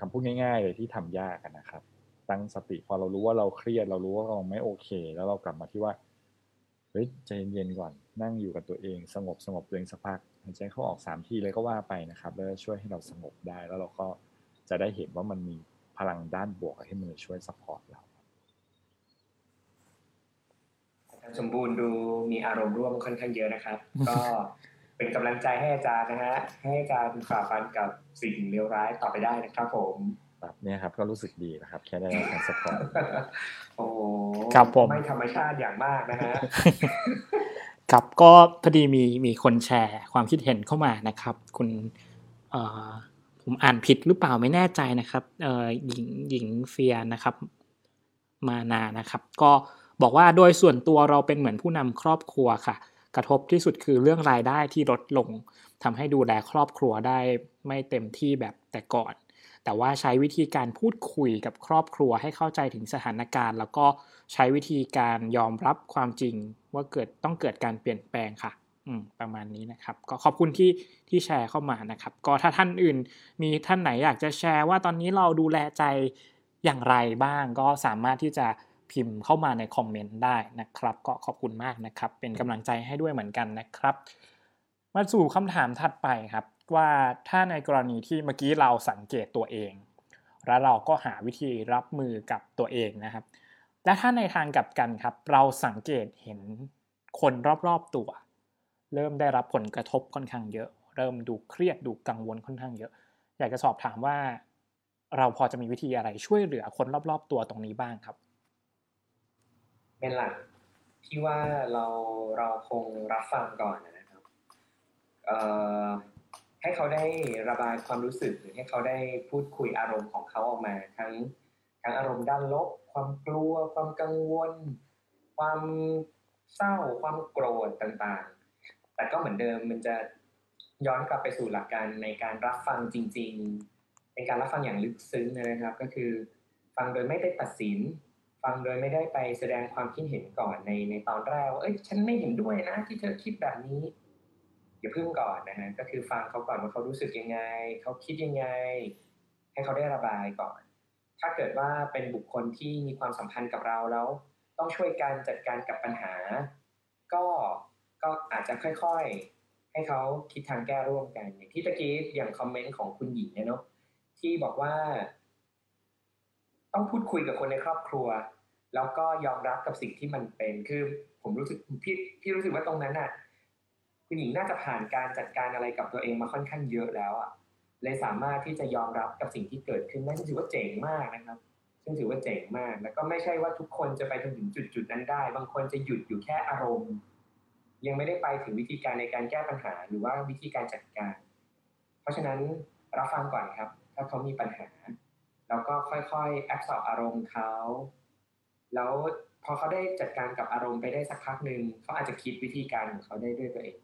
[SPEAKER 5] คำพูดง่ายๆเลยที่ทำยากนะครับ ตั้งสติพอเรารู้ว่าเราเครียด เรารู้ว่าเราไม่โอเค แล้วเรากลับมาที่ว่าเฮ้ยใจเย็นๆก่อนนั่งอยู่กับตัวเอง สงบสงบตัวเองสักพักหายใจเข้าออกสามทีเลยก็ว่าไปนะครับแล้วช่วยให้เราสงบได้แล้วเราก็จะได้เห็นว่ามันมีพลังด้านบวกที่มันช่วย support เรา
[SPEAKER 4] สมบูรณ์ดูมีอารมณ์ร่วมค่อนข้างเยอะนะครับ ก็ เป็นกำลังใจให้อาจารย์นะฮะให้อาจารย์ฝ่าฟันกับสิ่งเลวร้ายต่อไปได้นะครับผม
[SPEAKER 5] แบบนี้ครับก็รู้สึกดีนะครับแค่ได้รับการ support
[SPEAKER 4] โอ้
[SPEAKER 3] ครับผม
[SPEAKER 4] ไม่ธรรมชาติอย่างมากนะฮะ
[SPEAKER 3] ครับก็พอดีมีมีคนแชร์ความคิดเห็นเข้ามานะครับ คุณเอ่อผมอ่านผิดหรือเปล่าไม่แน่ใจนะครับเอ่อหญิงหญิงเฟียนะครับ มานานะครับ ก็บอกว่าโดยส่วนตัวเราเป็นเหมือนผู้นำครอบครัวค่ะ กระทบที่สุดคือเรื่องรายได้ที่ลดลงทำให้ดูแลครอบครัวได้ไม่เต็มที่แบบแต่ก่อน แต่ว่าใช้วิธีการพูดคุยกับครอบครัวให้เข้าใจถึงสถานการณ์ แล้วก็ใช้วิธีการยอมรับความจริงว่าเกิดต้องเกิดการเปลี่ยนแปลงค่ะอืมประมาณนี้นะครับ ก็ขอบคุณที่ที่แชร์เข้ามานะครับ ก็ถ้าท่านอื่นมีท่านไหนอยากจะแชร์ว่าตอนนี้เราดูแลใจอย่างไรบ้าง ก็สามารถที่จะ พิมพ์เข้ามาในคอมเมนต์ได้นะครับ ก็ขอบคุณมากนะครับ เป็นกำลังใจให้ด้วยเหมือนกันนะครับ มาสู่คำถามถัดไปครับ ว่าถ้าในกรณีที่เมื่อกี้เราสังเกตตัวเอง แล้วเราก็หาวิธีรับมือกับตัวเองนะครับ และถ้าในทางกลับกันครับ เราสังเกตเห็นคนรอบๆตัว เริ่มได้รับผลกระทบค่อนข้างเยอะ เริ่มดูเครียดดูกังวลค่อนข้างเยอะ อยากจะสอบถามว่า เราพอจะมีวิธีอะไรช่วยเหลือคนรอบๆตัวตรงนี้บ้างครับ
[SPEAKER 4] เป็นหลักที่ว่าเราเราคงรับฟังก่อนนะครับเอ่อให้เขาได้ระบายความรู้สึกหรือให้เขาได้พูดคุยอารมณ์ของเขาออกมา ทั้งทั้งอารมณ์ด้านลบ ความกลัว ความกังวล ความเศร้า ความโกรธต่างๆ แต่ก็เหมือนเดิมมันจะย้อนกลับไปสู่หลักการในการรับฟังจริงๆเป็นการรับฟังอย่างลึกซึ้งนะครับ ก็คือ ฟังโดยไม่ได้ตัดสิน ฟังโดยไม่ได้ไปแสดงความคิดเห็นก่อนในในตอนแรกว่าเอ้ยฉันไม่เห็นด้วยนะ ที่เธอคิดแบบนี้อย่าพึ่งก่อนนะฮะก็คือฟังเขาก่อนว่าเขารู้สึกยังไงเขาคิดยังไง ให้เขาได้ระบายก่อน ถ้าเกิดว่าเป็นบุคคลที่มีความสัมพันธ์กับเราแล้ว ต้องช่วยกันจัดการกับปัญหา ก็ก็อาจจะค่อยๆ ให้เขาคิดทางแก้ร่วมกัน อย่างที่ตะกี้อย่างคอมเมนต์ของคุณหญิงเนี่ยเนาะที่บอกว่า ต้องพูดคุยกับคนในครอบครัว แล้วก็ยอมรับกับสิ่งที่มันเป็นคือผมรู้สึกพี่พี่รู้สึกว่าตรงนั้นน่ะคุณหญิงน่าจะผ่านการจัดการอะไรกับตัวเองมาค่อนข้างเยอะแล้วอะเลยสามารถที่จะยอมรับกับสิ่งที่เกิดขึ้นนั่นถือว่าเจ๋งมากนะครับ ซึ่งถือว่าเจ๋งมาก แล้วก็ไม่ใช่ว่าทุกคนจะไปถึงจุดจุดนั้นได้ บางคนจะหยุดอยู่แค่อารมณ์ ยังไม่ได้ไปถึงวิธีการในการแก้ปัญหาหรือว่าวิธีการจัดการ เพราะฉะนั้นรับฟังก่อนครับ ถ้าเขามีปัญหา แล้วก็ค่อยๆแอบสอบอารมณ์เขาแล้วพอเขาได้จัดการกับอารมณ์ไปได้สักพักหนึ่งเขาอาจจะคิดวิธีการของเขาได้ด้วยตัวเอง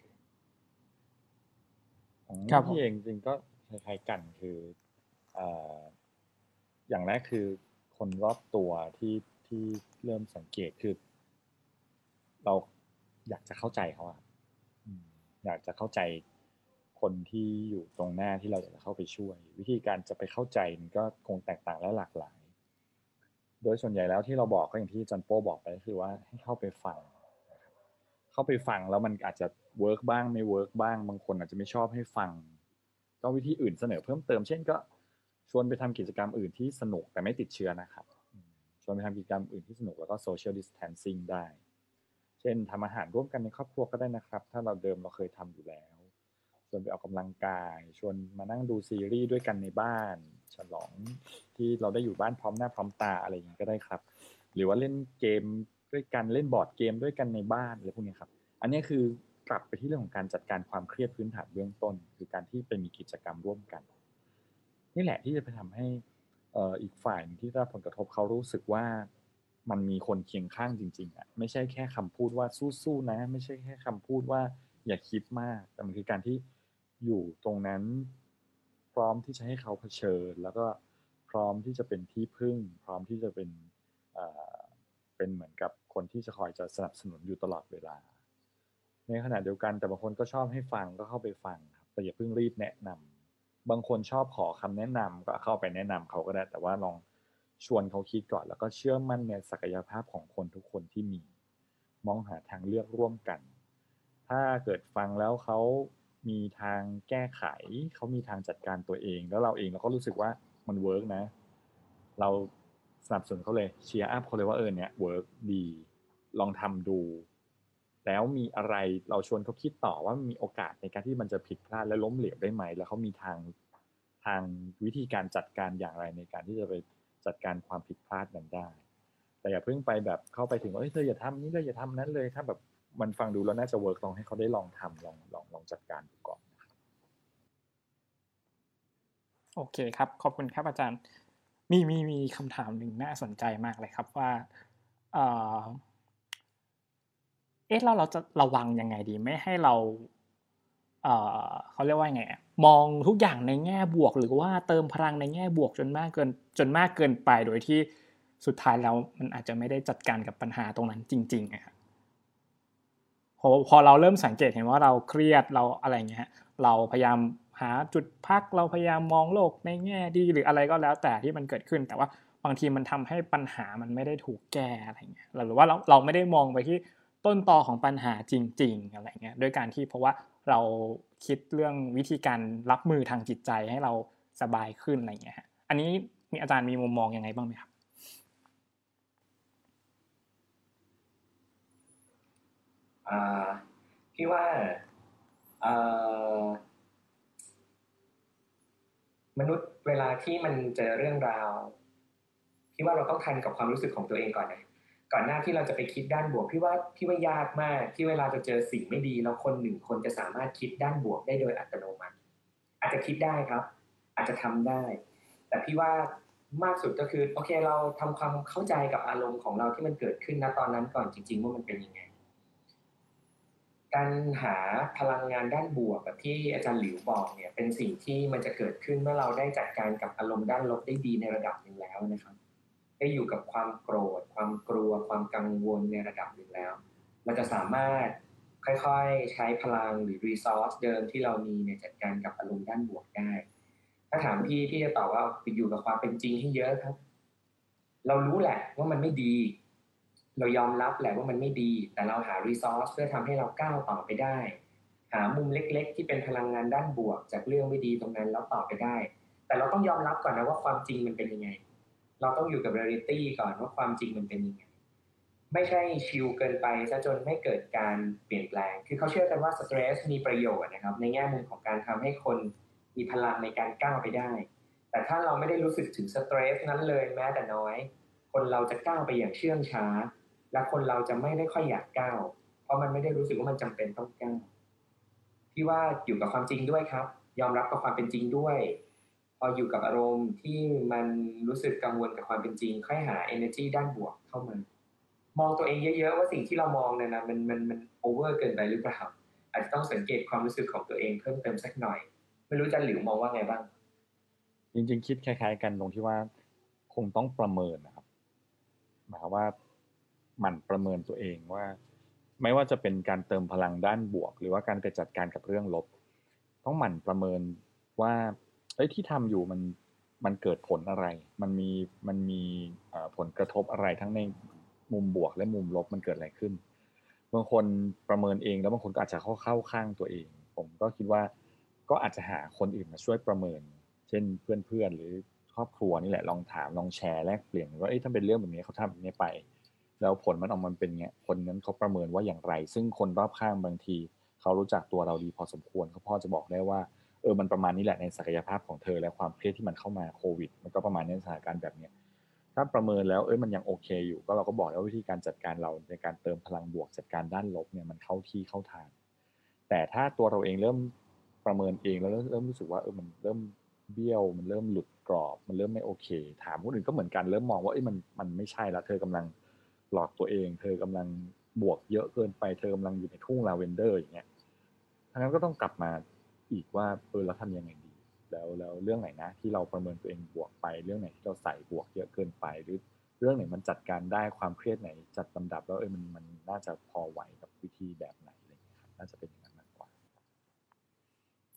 [SPEAKER 5] ครับพี่เองจริงก็คล้ายๆกันคืออย่างแรกคือคนรอบตัวที่ที่เริ่มสังเกตคือ เราอยากจะเข้าใจเขาอะอยากจะเข้าใจ คนที่อยู่ตรงหน้าที่เราอยากจะเข้าไปช่วย วิธีการจะไปเข้าใจมันก็คงแตกต่างและหลากหลาย โดยส่วนใหญ่แล้วที่เราบอกก็อย่างที่จันโป้บอกไปก็คือว่าให้เข้าไปฟัง เข้าไปฟังแล้วมันอาจจะwork บ้างไม่ work บ้าง บางคนอาจจะไม่ชอบให้ฟัง ก็วิธีอื่นเสนอเพิ่มเติม เช่นก็ชวนไปทำกิจกรรมอื่นที่สนุกแต่ไม่ติดเชื้อนะครับ ชวนไปทำกิจกรรมอื่นที่สนุกแล้วก็ social distancing ได้ เช่นทำอาหารร่วมกันในครอบครัวก็ได้นะครับ ถ้าเราเดิมเราเคยทำอยู่แล้ว วนไปออกกำลังกาย ชวนมานั่งดูซีรีส์ด้วยกันในบ้าน ฉลองที่เราได้อยู่บ้านพร้อมหน้าพร้อมตาอะไรอย่างนี้ก็ได้ครับ หรือว่าเล่นเกมด้วยกันเล่นบอร์ดเกมด้วยกันในบ้านอะไรพวกนี้ครับ อันนี้คือกลับไปที่เรื่องของการจัดการความเครียดพื้นฐานเบื้องต้น คือการที่ไปมีกิจกรรมร่วมกัน นี่แหละที่จะไปทำให้อีกฝ่ายที่ได้รับผลกระทบเขารู้สึกว่ามันมีคนเคียงข้างจริงๆอะไม่ใช่แค่คำพูดว่าสู้ๆนะ ไม่ใช่แค่คำพูดว่าอย่าคิดมาก แต่มันคือการที่ อยู่ตรงนั้น พร้อมที่จะให้เขาเผชิญ แล้วก็พร้อมที่จะเป็นที่พึ่ง พร้อมที่จะเป็นเป็นเหมือนกับคนที่จะคอยจะสนับสนุนอยู่ตลอดเวลา ในขณะเดียวกันแต่บางคนก็ชอบให้ฟังก็เข้าไปฟังครับแต่อย่าเพิ่งรีบแนะนำบางคนชอบขอคำแนะนำก็เข้าไปแนะนำเขาก็ได้ แต่ว่าลองชวนเขาคิดก่อน แล้วก็เชื่อมั่นในศักยภาพของคนทุกคนที่มี มองหาทางเลือกร่วมกัน ถ้าเกิดฟังแล้วเขา มีทางแก้ไข เขามีทางจัดการตัวเอง แล้วเราเองเราก็รู้สึกว่ามัน work นะ เราสนับสนุนเขาเลย cheer up เขาเลยว่าเออเนี่ย work ดี ลองทำดู แล้วมีอะไรเราชวนเขาคิดต่อว่ามีโอกาสในการที่มันจะผิดพลาดและล้มเหลวได้ไหม แล้วเขามีทางทางวิธีการจัดการอย่างไรในการที่จะไปจัดการความผิดพลาดนั้นได้ แต่อย่าเพิ่งไปแบบเข้าไปถึงว่าเฮ้ยเธออย่าทำนี้เลยอย่าทำนั้นเลยถ้าแบบ มันฟังดูแล้วน่าจะเวิร์กลองให้เขาได้ลองทำลองลองลองจัดการดูก่อน
[SPEAKER 3] โอเคครับ ขอบคุณครับอาจารย์ มีมีมีคำถามหนึ่งน่าสนใจมากเลยครับว่าเออเอ๊ะเราเราจะระวังยังไงดี ไม่ให้เราเออเขาเรียกว่าไงมองทุกอย่างในแง่บวก หรือว่าเติมพลังในแง่บวกจนมากเกินจนมากเกินไปโดยที่สุดท้ายแล้วมันอาจจะไม่ได้จัดการกับปัญหาตรงนั้นจริงๆอะพ อพอเราเริ่มสังเกตเห็นว่าเราเครียดเราอะไรเงี้ยเราพยายามหาจุดพักเราพยายามมองโลกในแง่ดีหรืออะไรก็แล้วแต่ที่มันเกิดขึ้น แต่ว่าบางทีมันทำให้ปัญหามันไม่ได้ถูกแก้อะไรเงี้ยหรือว่าเราเราไม่ได้มองไปที่ต้นตอของปัญหาจริง ๆ อะไรเงี้ยด้วยการที่เพราะว่าเราคิดเรื่องวิธีการรับมือทางจิตใจให้เราสบายขึ้นอะไรเงี้ยอันนี้มีอาจารย์มีมุมมองยังไงบ้างไหมครับ
[SPEAKER 4] อ่า พี่ว่ามนุษย์เวลาที่มันเจอเรื่องราวพี่ว่าเราต้องทันกับความรู้สึกของตัวเองก่อนนะก่อนหน้าที่เราจะไปคิดด้านบวกพี่ว่าพี่ว่ายากมากที่เวลาจะเจอสิ่งไม่ดีแล้วคนหนึ่งคนจะสามารถคิดด้านบวกได้โดยอัตโนมัติ อาจจะคิดได้ครับ อาจจะทำได้ แต่พี่ว่ามากสุดก็คือโอเคเราทำความเข้าใจกับอารมณ์ของเราที่มันเกิดขึ้นณตอนนั้นก่อนจริง ๆ ว่ามันเป็นยังไง การหาพลังงานด้านบวกแบบที่อาจารย์หลิวบอกเนี่ยเป็นสิ่งที่มันจะเกิดขึ้นเมื่อเราได้จัดการกับอารมณ์ด้านลบได้ดีในระดับหนึ่งแล้วนะครับ ได้อยู่กับความโกรธ ความกลัว ความกังวลในระดับหนึ่งแล้ว เราจะสามารถค่อยๆ ใช้พลังหรือ resource เดิมที่เรามีเนี่ยจัดการกับอารมณ์ด้านบวกได้ ถ้าถามพี่พี่จะตอบว่าไปอยู่กับความเป็นจริงให้เยอะครับ เรารู้แหละว่ามันไม่ดี เรายอมรับแหละว่ามันไม่ดี แต่เราหา resource เพื่อทำให้เราก้าวต่อไปได้ หามุมเล็ก ๆ ที่เป็นพลังงานด้านบวก จากเรื่องไม่ดีตรงนั้นแล้วต่อไปได้ แต่เราต้องยอมรับก่อนนะว่าความจริงมันเป็นยังไง เราต้องอยู่กับเรียลิตี้ก่อนว่าความจริงมันเป็นยังไง ไม่ใช่ชิลเกินไปซะจนไม่เกิดการเปลี่ยนแปลง คือเขาเชื่อกันว่าสเตรสมีประโยชน์นะครับ ในแง่มุมของการทำให้คนมีพลังในการก้าวไปได้ แต่ถ้าเราไม่ได้รู้สึกถึงสเตรสนั้นเลยแม้แต่น้อย คนเราจะก้าวไปอย่างเชื่องช้า และคนเราจะไม่ได้ค่อยอยากก้าว เพราะมันไม่ได้รู้สึกว่ามันจำเป็นต้องก้าวพี่ว่าอยู่กับความจริงด้วยครับ ยอมรับกับความเป็นจริงด้วย พออยู่กับอารมณ์ที่มันรู้สึกกังวลกับความเป็นจริง ค่อยหา energy ด้านบวกเข้ามามองตัวเองเยอะๆว่าสิ่งที่เรามองเนี่ยนะมันมันมันโอเวอร์เกินไปหรือเปล่าอาจจะต้องสังเกตความรู้สึกของตัวเองเพิ่มเติมสักหน่อย ไม่รู้จะหลิวมองว่าไงบ้าง
[SPEAKER 5] จริงๆ คิดคล้าย ๆ กันตรงที่ว่า คงต้องประเมินนะครับหมายความว่า หมั่นประเมินตัวเองว่า ไม่ว่าจะเป็นการเติมพลังด้านบวก หรือว่าการไปจัดการกับเรื่องลบ ต้องหมั่นประเมินว่าเอ้ยที่ทำอยู่มันมันเกิดผลอะไร มันมีมันมีผลกระทบอะไรทั้งในมุมบวกและมุมลบมันเกิดอะไรขึ้น บางคนประเมินเองแล้วบางคนก็อาจจะเข้าเข้าข้างตัวเอง ผมก็คิดว่าก็อาจจะหาคนอื่นมาช่วยประเมิน เช่นเพื่อนๆหรือครอบครัวนี่แหละลองถามลองแชร์แลกเปลี่ยนว่าเอ้ยถ้าเป็นเรื่องแบบนี้เขาทำแบบนี้ไป แล้วผลมันออกมาเป็นไงคนนั้นเขาประเมินว่าอย่างไร ซึ่งคนรอบข้างบางทีเขารู้จักตัวเราดีพอสมควรเขาพ่อจะบอกได้ว่าเออมันประมาณนี้แหละในศักยภาพของเธอและความเครียดที่มันเข้ามาโควิด มันก็ประมาณในสถานการณ์แบบเนี้ยถ้าประเมินแล้วเอ้ยมันยังโอเคอยู่ ก็เราก็บอกแล้ววิธีการจัดการเราในการเติมพลังบวกจัดการด้านลบเนี่ยมันเข้าที่เข้าทาง แต่ถ้าตัวเราเองเริ่มประเมินเองแล้วเริ่มรู้สึกว่าเออมันเริ่มเบี้ยวมันเริ่มหลุดกรอบ มันเริ่มไม่โอเค ถามคนอื่นก็เหมือนกันเริ่มมองว่าเอ้ยมันมันไม่ใช่แล้วเธอกำลัง หลอกตัวเอง เธอกำลังบวกเยอะเกินไปเธอกำลังอยู่ในทุ่งลาเวนเดอร์อย่างเงี้ยทั้งนั้นก็ต้องกลับมาอีกว่าเออเราทำยังไงดี แล้วแล้วเรื่องไหนนะ ที่เราประเมินตัวเองบวกไป เรื่องไหนที่เราใส่บวกเยอะเกินไป หรือเรื่องไหนมันจัดการได้ความเครียดไหนจัดลำดับ แล้วเออมันมันน่าจะพอไหวกับวิธีแบบไหนอะไรเงี้ยครับน่าจะเป็นอย่างนั้นมากกว่า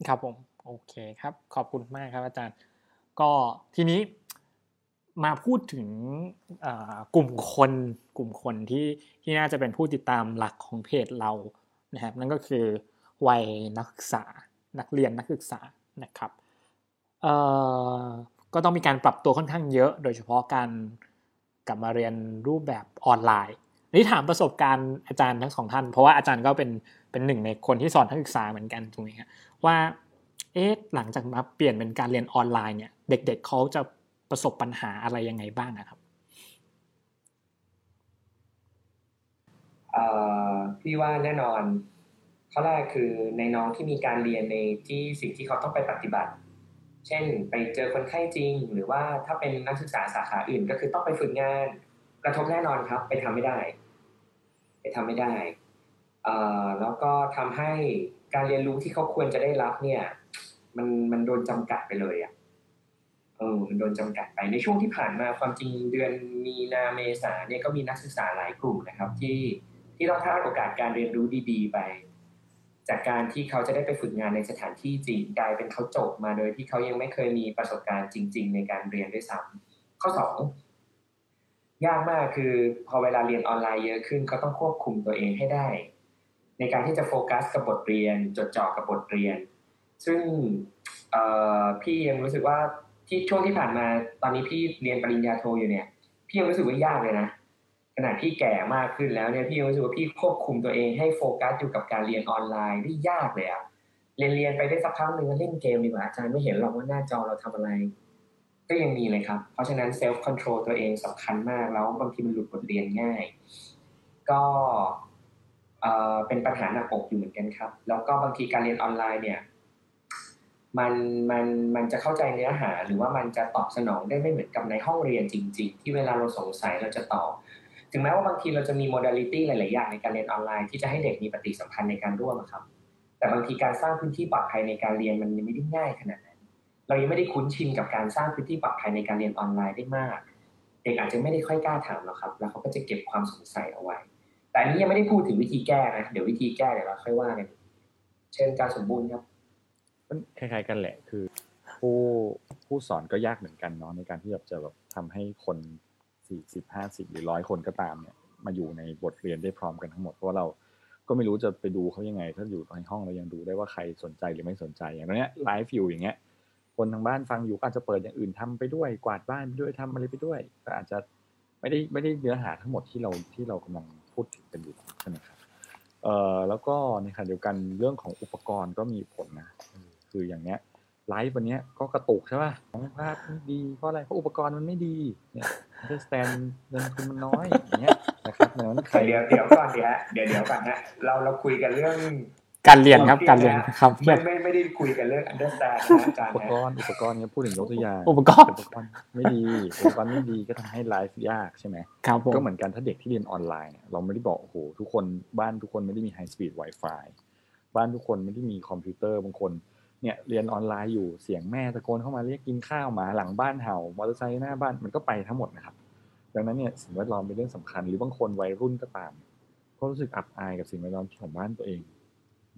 [SPEAKER 3] ครับผมโอเคครับ ขอบคุณมากครับอาจารย์ ก็ทีนี้ มาพูดถึงกลุ่มคนกลุ่มคนที่ที่น่าจะเป็นผู้ติดตามหลักของเพจเรานะครับ นั่นก็คือวัยนักศึกษานักเรียนนักศึกษานะครับก็ต้องมีการปรับตัวค่อนข้างเยอะ โดยเฉพาะการกลับมาเรียนรูปแบบออนไลน์นี่ถามประสบการณ์อาจารย์ทั้งสองท่าน เพราะว่าอาจารย์ก็เป็นเป็นหนึ่งในคนที่สอนนักศึกษาเหมือนกันถูกไหมครว่าเอ๊ะหลังจากมาเปลี่ยนเป็นการเรียนออนไลน์เนี่ยเด็ก ๆเขาจะ ประสบปัญหาอะไรยังไงบ้างนะครับ
[SPEAKER 4] พี่ว่าแน่นอนข้อแรกคือในน้องที่มีการเรียนในที่สิ่งที่เขาต้องไปปฏิบัติ เช่นไปเจอคนไข้จริง หรือว่าถ้าเป็นนักศึกษาสาขาอื่น ก็คือต้องไปฝึกงาน กระทบแน่นอนครับ ไปทำไม่ได้ ไปทำไม่ได้แล้วก็ทำให้การเรียนรู้ที่เขาควรจะได้รับเนี่ย มันมันโดนจำกัดไปเลยอะ เออมันโดนจำกัดไปในช่วงที่ผ่านมาความจริงเดือนมีนาเมษาเนี่ยก็มีนักศึกษาหลายกลุ่มนะครับ ที่ที่ต้องพลาดโอกาสการเรียนรู้ดีๆ ไป จากการที่เขาจะได้ไปฝึกงานในสถานที่จริงกลายเป็นเขาจบมาโดยที่เขายังไม่เคยมีประสบการณ์จริง ๆ ในการเรียนด้วยซ้ำข้อสองยากมากคือพอเวลาเรียนออนไลน์เยอะขึ้นก็ต้องควบคุมตัวเองให้ได้ ในการที่จะโฟกัสกับบทเรียน จดจ่อกับบทเรียน ซึ่งพี่ยังรู้สึกว่า ที่ช่วงที่ผ่านมาตอนนี้พี่เรียนปริญญาโทอยู่เนี่ย พี่ยังรู้สึกว่ายากเลยนะขณะพี่แก่มากขึ้นแล้วเนี่ยพี่ยังรู้สึกว่าพี่ควบคุมตัวเองให้โฟกัสอยู่กับการเรียนออนไลน์ได้ยากเลยอะเรียนเรียนไปได้สักพักหนึ่งเล่นเกมดีกว่าอาจารย์ไม่เห็นหรอกว่าหน้าจอเราทำอะไร ก็ยังมีเลยครับ เพราะฉะนั้น self control ตัวเองสำคัญมากแล้วบางทีมันหลุดบทเรียนง่าย ก็เป็นปัญหาหนักอกอยู่เหมือนกันครับ แล้วก็บางทีการเรียนออนไลน์เนี่ย มันมันมันจะเข้าใจเนื้อหา หรือว่ามันจะตอบสนองได้ไม่เหมือนกับในห้องเรียนจริง ๆ ที่เวลาเราสงสัยเราจะตอบถึงแม้ว่าบางทีเราจะมี modality หลาย ๆ อย่างในการเรียนออนไลน์ที่จะให้เด็กมีปฏิสัมพันธ์ในการร่วมครับ แต่บางทีการสร้างพื้นที่ปลอดภัยในการเรียนมันยังไม่ได้ง่ายขนาดนั้น เรายังไม่ได้คุ้นชินกับการสร้างพื้นที่ปลอดภัยในการเรียนออนไลน์ได้มาก เด็กอาจจะไม่ได้ค่อยกล้าถามหรอกครับ แล้วเขาก็จะเก็บความสงสัยเอาไว้ แต่อันนี้ยังไม่ได้พูดถึงวิธีแก้นะ เดี๋ยววิธีแก้เดี๋ยวเราค่อยว่ากัน เชิญการสมบูรณ์ครับ
[SPEAKER 5] คล้าย ๆ กันแหละ คือ ผู้ผู้สอนก็ยากเหมือนกันเนาะในการที่จะแบบทำให้คนสี่สิบห้าสิบหรือร้อยคนก็ตามเนี่ย มาอยู่ในบทเรียนได้พร้อมกันทั้งหมดเพราะว่าเราก็ไม่รู้จะไปดูเขายังไง ถ้าอยู่ในห้องเรายังดูได้ว่าใครสนใจหรือไม่สนใจอย่างนี้ไลฟ์อยู่อย่างเงี้ยคนทางบ้านฟังอยู่อาจจะเปิดอย่างอื่นทำไปด้วยกวาดบ้านไปด้วยทำอะไรไปด้วยก็อาจจะไม่ได้ไม่ได้เนื้อหาทั้งหมดที่เราที่เรากำลังพูดถึงกันอยู่ใช่ไหมครับเอ่อแล้วก็ในขณะเดียวกันเรื่องของอุปกรณ์ก็มีผลนะ คืออย่างเนี้ยไลฟ์วันนี้ก็กระตุกใช่ป่ะภาพไม่ดีเพราะอะไรเพราะอุปกรณ์มันไม่ดีเนี่ยเดสแตนเงินทุนมันน้อยอย่างเงี้ยนะครับดังนั้น
[SPEAKER 4] ใครเดี๋ยวเดี๋ยวก่อนเดี๋ยวเดี๋ยวเดี๋ยวก่อนนะเราเราคุยกันเรื่อง
[SPEAKER 3] การเรียนครับการเรียนครับ
[SPEAKER 4] ไม่ไม่ไม่ได้คุยกันเรื่อง Understand อาจารย์
[SPEAKER 5] อุปกรณ์อุปกรณ์เนี้ยพูดถึงยกตัวอย่าง
[SPEAKER 3] อุปกรณ์อุปกรณ์
[SPEAKER 5] ไม่ดีอุปกรณ์ไม่ดีก็ทำให้ไลฟ์ยากใช่ไหม
[SPEAKER 3] ครับ
[SPEAKER 5] ก็เหมือนกันถ้าเด็กที่เรียนออนไลน์เนี่ยเราไม่ได้บอกโอ้โหทุกคนบ้านทุกคนไม่ได้มี high speed Wi-Fi บ้านทุกคนไม่ได้มีคอมพิวเตอร์บางคน เนี่ยเรียนออนไลน์อยู่เสียงแม่ตะโกนเข้ามาเรียกกินข้าวหมาหลังบ้านเห่ามอเตอร์ไซค์หน้าบ้านมันก็ไปทั้งหมดนะครับ ดังนั้นเนี่ยสิ่งแวดล้อมเป็นเรื่องสำคัญ หรือบางคนวัยรุ่นก็ตาม ก็รู้สึกอับอายกับสิ่งแวดล้อมของบ้านตัวเอง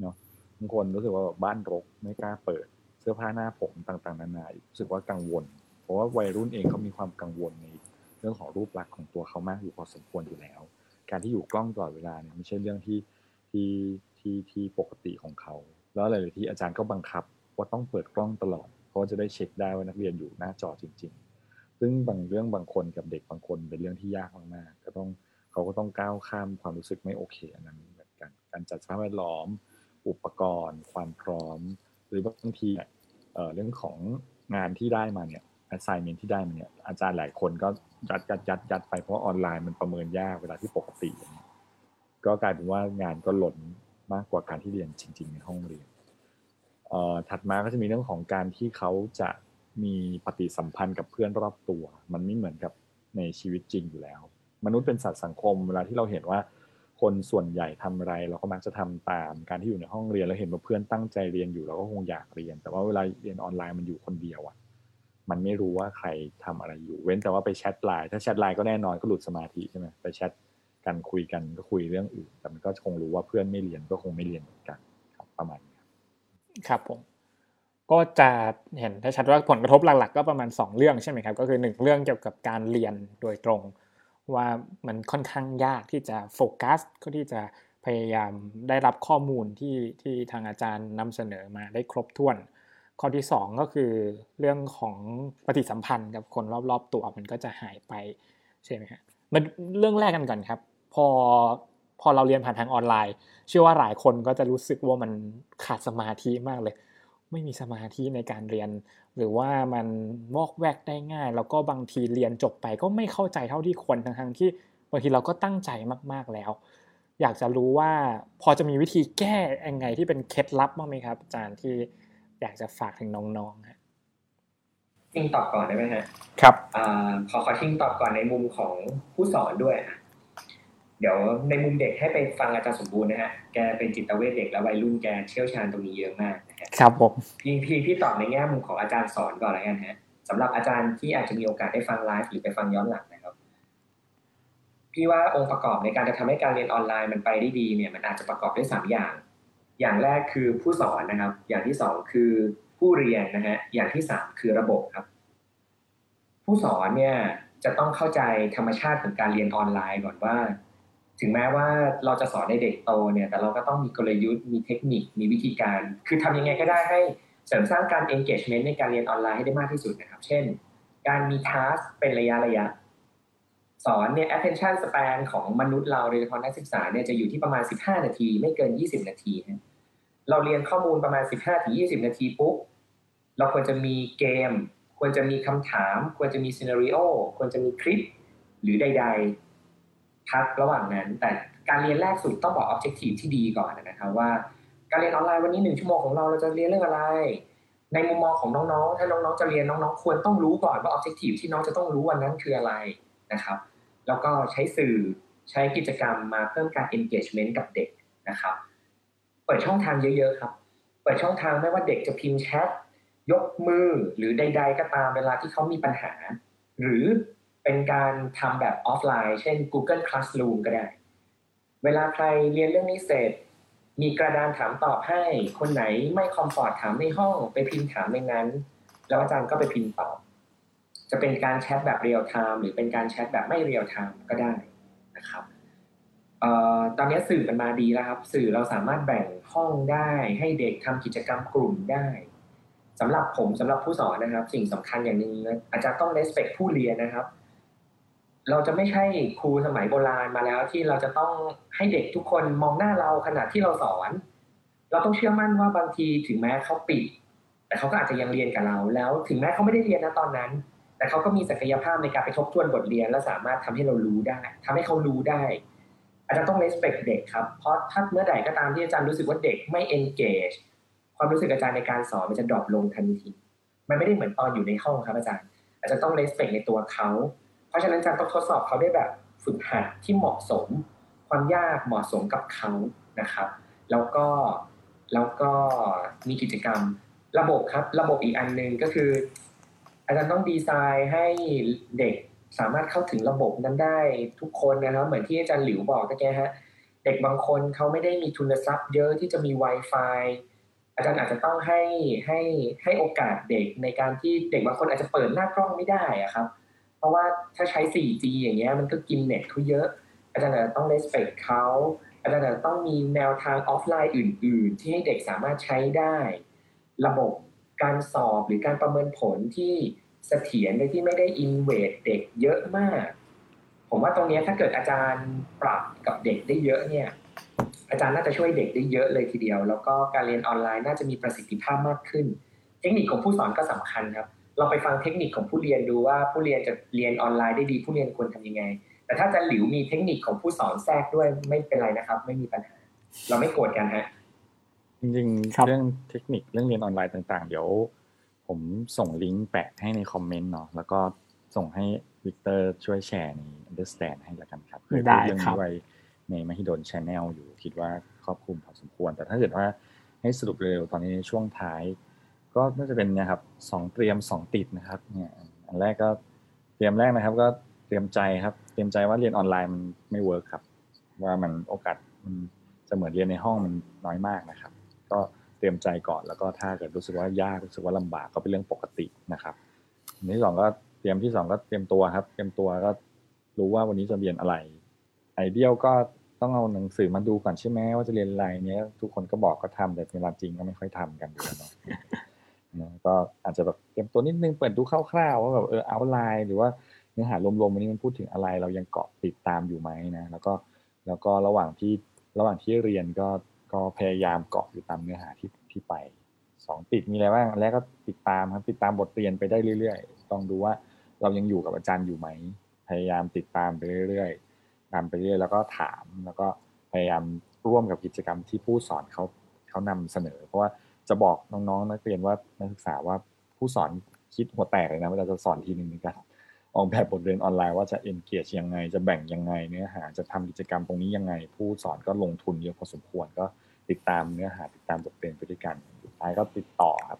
[SPEAKER 5] เนาะบางคนรู้สึกว่าบ้านรกไม่กล้าเปิด เสื้อผ้าหน้าผมต่างๆนานารู้สึกว่ากังวล เพราะว่าวัยรุ่นเองเขามีความกังวลในเรื่องของรูปลักษณ์ของตัวเขามากอยู่พอสมควรอยู่แล้ว การที่อยู่กล้องตลอดเวลาเนี่ยไม่ใช่เรื่องที่ที่ที่ที่ปกติของเขา แล้วอะไรที่อาจารย์ก็บังคับว่าต้องเปิดกล้องตลอด เพราะจะได้เช็คได้ว่านักเรียนอยู่หน้าจอจริง ๆ ซึ่งบางเรื่องบางคนกับเด็กบางคนเป็นเรื่องที่ยากมากๆก็ต้องเขาก็ต้องก้าวข้ามความรู้สึกไม่โอเคอันนั้นเหมือนกัน การจัดสภาพแวดล้อม อุปกรณ์ ความพร้อม หรือบางทีเรื่องของงานที่ได้มาเนี่ย assignment ที่ได้มาเนี่ย อาจารย์หลายคนก็ยัดยัดยัดยัดไปเพราะออนไลน์มันประเมินยากเวลาที่ปกติ ก็กลายเป็นว่างานก็หล่น มากกว่าการที่เรียนจริง ๆ ในห้องเรียนถัดมาก็จะมีเรื่องของการที่เขาจะมีปฏิสัมพันธ์กับเพื่อนรอบตัว มันไม่เหมือนกับในชีวิตจริงอยู่แล้ว มนุษย์เป็นสัตว์สังคม เวลาที่เราเห็นว่าคนส่วนใหญ่ทำอะไร เราก็มักจะทำตาม การที่อยู่ในห้องเรียนแล้วเห็นว่าเพื่อนตั้งใจเรียนอยู่เราก็คงอยากเรียน แต่ว่าเวลาเรียนออนไลน์มันอยู่คนเดียวอะมันไม่รู้ว่าใครทำอะไรอยู่ เว้นแต่ว่าไปแชทไลน์ถ้าแชทไลน์ก็แน่นอนก็หลุดสมาธิใช่ไหมไปแชท กันคุยกันก็คุยเรื่องอื่น แต่มันก็คงรู้ว่าเพื่อนไม่เรียนก็คงไม่เรียนเหมือนกันครับประมาณนี้
[SPEAKER 3] ครับผมก็จะเห็นได้ชัดว่าผลกระทบหลักๆ ก็ประมาณ 2 เรื่องใช่ไหมครับ ก็คือ 1 เรื่องเกี่ยวกับการเรียนโดยตรง ว่ามันค่อนข้างยากที่จะโฟกัสก็ที่จะพยายามได้รับข้อมูลที่ที่ทางอาจารย์นำเสนอมาได้ครบถ้วน ข้อที่ 2 ก็คือเรื่องของปฏิสัมพันธ์กับคนรอบๆตัวมันก็จะหายไปใช่ไหมครับมันเรื่องแรกกันก่อนครับ พอพอเราเรียนผ่านทางออนไลน์ เชื่อว่าหลายคนก็จะรู้สึกว่ามันขาดสมาธิมากเลย ไม่มีสมาธิในการเรียน หรือว่ามันวอกแวกได้ง่าย แล้วก็บางทีเรียนจบไปก็ไม่เข้าใจเท่าที่ควรทั้งๆที่บางทีเราก็ตั้งใจมากๆแล้ว อยากจะรู้ว่าพอจะมีวิธีแก้ยังไงที่เป็นเคล็ดลับบ้างไหมครับ อาจารย์ที่อยากจะฝากถึงน้องๆฮะ
[SPEAKER 4] ทิ้งตอบก่อนได้ไหมฮะ
[SPEAKER 3] ครับ
[SPEAKER 4] อขอขอทิ้งตอบก่อนในมุมของผู้สอนด้วย เดี๋ยวในมุมเด็กให้ไปฟังอาจารย์สมบูรณ์นะฮะ แกเป็นจิตเวชเด็กและวัยรุ่นแกเชี่ยวชาญตรงนี้เยอะมาก
[SPEAKER 3] ครับผม
[SPEAKER 4] พี่พี่พี่ตอบในแง่มุมของอาจารย์สอนก่อนแล้วกันฮะสำหรับอาจารย์ที่อาจจะมีโอกาสได้ฟังไลฟ์หรือไปฟังย้อนหลังนะครับ พี่ว่าองค์ประกอบในการจะทำให้การเรียนออนไลน์มันไปได้ดีเนี่ยมันอาจจะประกอบด้วยสามอย่าง อย่างแรกคือผู้สอนนะครับ อย่างที่สองคือผู้เรียนนะฮะอย่างที่สามคือระบบครับ ผู้สอนเนี่ยจะต้องเข้าใจธรรมชาติของการเรียนออนไลน์ก่อนว่า ถึงแม้ว่าเราจะสอนในเด็กโตเนี่ยแต่เราก็ต้องมีกลยุทธ์มีเทคนิคมีวิธีการ คือทำยังไงก็ได้ให้เสริมสร้างการ engagement ในการเรียนออนไลน์ให้ได้มากที่สุดนะครับ เช่น การมี task เป็นระยะระยะ สอนเนี่ย attention span ของมนุษย์เราโดยเฉพาะนักศึกษาเนี่ยจะอยู่ที่ประมาณ 15 นาที ไม่เกิน 20 นาทีเราเรียนข้อมูลประมาณ 15-20 นาทีปุ๊บเราควรจะมีเกม ควรจะมีคำถาม ควรจะมีซีนารีโอควรจะมีคลิป หรือใด ๆ พักระหว่างนั้น แต่การเรียนแรกสุดต้องบอก objective ที่ดีก่อนนะครับว่า การเรียนออนไลน์วันนี้หนึ่งชั่วโมงของเราเราจะเรียนเรื่องอะไร ในมุมมองของน้องๆ ถ้าน้องๆจะเรียนน้องๆ ควรต้องรู้ก่อนว่า objective ที่น้องจะต้องรู้วันนั้นคืออะไรนะครับ แล้วก็ใช้สื่อใช้กิจกรรมมาเพิ่มการ engagement กับเด็กนะครับ เปิดช่องทางเยอะๆครับเปิดช่องทางไม่ว่าเด็กจะพิมพ์แชทยกมือหรือใด ๆ ก็ตามเวลาที่เขามีปัญหา หรือ เป็นการทำแบบออฟไลน์ เช่น Google Classroom ก็ได้ เวลาใครเรียนเรื่องนี้เสร็จ มีกระดานถามตอบให้ คนไหนไม่คอมฟอร์ตถามในห้อง ไปพิมพ์ถามในนั้น แล้วอาจารย์ก็ไปพิมพ์ตอบ จะเป็นการแชทแบบเรียลไทม์หรือเป็นการแชทแบบไม่เรียลไทม์ก็ได้นะครับตอนนี้สื่อมันมาดีแล้วครับ สื่อเราสามารถแบ่งห้องได้ ให้เด็กทำกิจกรรมกลุ่มได้สำหรับผมสำหรับผู้สอนนะครับ สิ่งสำคัญอย่างหนึ่งอาจารย์ต้อง respect ผู้เรียนนะครับ เราจะไม่ใช่ครูสมัยโบราณมาแล้วที่เราจะต้องให้เด็กทุกคนมองหน้าเราขณะที่เราสอน เราต้องเชื่อมั่นว่าบางทีถึงแม้เขาปิดแต่เขาก็อาจจะยังเรียนกับเรา แล้วถึงแม้เขาไม่ได้เรียนนะตอนนั้น แต่เขาก็มีศักยภาพในการไปทบทวนบทเรียน และสามารถทำให้เรารู้ได้ทำให้เขารู้ได้ อาจารย์ต้อง respect เด็กครับ เพราะถ้าเมื่อใดก็ตามที่อาจารย์รู้สึกว่าเด็กไม่ engage ความรู้สึกอาจารย์ในการสอนมันจะดรอปลงทันที มันไม่ได้เหมือนตอนอยู่ในห้องครับอาจารย์ อาจารย์ต้อง respect ในตัวเขา เพราะฉะนั้นอาจารย์ต้องทดสอบเขาได้แบบฝึกหัดที่เหมาะสม ความยากเหมาะสมกับเขานะครับ แล้วก็แล้วก็มีกิจกรรมระบบครับ ระบบอีกอันหนึ่งก็คือ อาจารย์ต้องดีไซน์ให้เด็กสามารถเข้าถึงระบบนั้นได้ทุกคนนะครับ เหมือนที่อาจารย์หลิวบอกตะแกฮะเด็กบางคนเขาไม่ได้มีทุนทรัพย์เยอะที่จะมี Wi-Fi อาจารย์อาจจะต้องให้ให้ให้โอกาสเด็กในการที่เด็กบางคนอาจจะเปิดหน้ากล้องไม่ได้อะครับ เพราะว่าถ้าใช้ 4G อย่างเงี้ยมันก็กินเน็ตเขาเยอะ อาจารย์ต้อง respect เขาอาจารย์ต้องมีแนวทางออฟไลน์อื่น ๆ ที่ให้เด็กสามารถใช้ได้ ระบบการสอบหรือการประเมินผลที่เสถียรโดยที่ไม่ได้อินเวดเด็กเยอะมาก ผมว่าตรงนี้ถ้าเกิดอาจารย์ปรับกับเด็กได้เยอะเนี่ย อาจารย์น่าจะช่วยเด็กได้เยอะเลยทีเดียว แล้วก็การเรียนออนไลน์น่าจะมีประสิทธิภาพมากขึ้น เทคนิคของผู้สอนก็สำคัญครับ เราไปฟังเทคนิคของผู้เรียนดูว่าผู้เรียนจะเรียนออนไลน์ได้ดี ผู้เรียนควรทำยังไง แต่ถ้าจารย์หลิวมีเทคนิคของผู้สอนแทรกด้วยไม่เป็นไรนะครับ ไม่มีปัญหา เราไม่โกรธกันฮะ
[SPEAKER 5] จริงๆเรื่องเทคนิคเรื่องเรียนออนไลน์ต่างๆ เดี๋ยว ผมส่งลิงก์แปะให้ในคอมเมนต์เนาะแล้วก็ส่งให้วิกเตอร์ช่วยแชร์ใน Understand ให้ละกันครับ
[SPEAKER 3] เพื่อ
[SPEAKER 5] เรื่องนี้ไว้ในมหิดล Channel อยู่คิดว่าครอบคลุมพอสมควร แต่ถ้าเกิดว่าให้สรุปเร็วตอนนี้ในช่วงท้าย ก็น่าจะเป็นนะครับสองเตรียมสองติดนะครับเนี่ยอันแรกก็เตรียมแรกนะครับ ก็เตรียมใจครับ เตรียมใจว่าเรียนออนไลน์มันไม่เวิร์กครับ ว่ามันโอกาสมันจะเหมือนเรียนในห้องมันน้อยมากนะครับ ก็เตรียมใจก่อนแล้วก็ถ้าเกิดรู้สึกว่ายากรู้สึกว่าลำบากก็เป็นเรื่องปกตินะครับอันที่สองก็เตรียมที่สองก็เตรียมตัวครับ เตรียมตัวก็รู้ว่าวันนี้จะเรียนอะไร ไอเดียก็ต้องเอาหนังสือมาดูก่อนใช่ไหมว่าจะเรียนอะไรเนี้ยทุกคนก็บอกก็ทำแต่เวลาจริงก็ไม่ค่อยทำกันเนาะ ก็อาจจะแบบเตรียมตัวนิดนึงเปิดดูคร่าวๆว่าแบบเออเอาไลน์หรือว่าเนื้อหารวมๆวันนี้มันพูดถึงอะไร เรายังเกาะติดตามอยู่ไหมนะแล้วก็แล้วก็ระหว่างที่ระหว่างที่เรียนก็ก็พยายามเกาะอยู่ตามเนื้อหาที่ที่ไปสองติดมีอะไรบ้างแรกก็ติดตามครับติดตามบทเรียนไปได้เรื่อยๆต้องดูว่าเรายังอยู่กับอาจารย์อยู่ไหมพยายามติดตามไปเรื่อยๆตามไปเรื่อยแล้วก็ถามแล้วก็พยายามร่วมกับกิจกรรมที่ผู้สอนเขาเขานำเสนอ เพราะว่า จะบอกน้องๆนักเรียนว่านักศึกษาว่าผู้สอนคิดหัวแตกเลยนะเวลาจะสอนทีหนึ่งเหมือนกันออกแบบบทเรียนออนไลน์ว่าจะ engage ยังไง จะแบ่งยังไงเนื้อหาจะทำกิจกรรมตรงนี้ยังไง ผู้สอนก็ลงทุนเยอะพอสมควรก็ติดตามเนื้อหาติดตามบทเรียนไปด้วยกันสุดท้ายก็ติดต่อครับ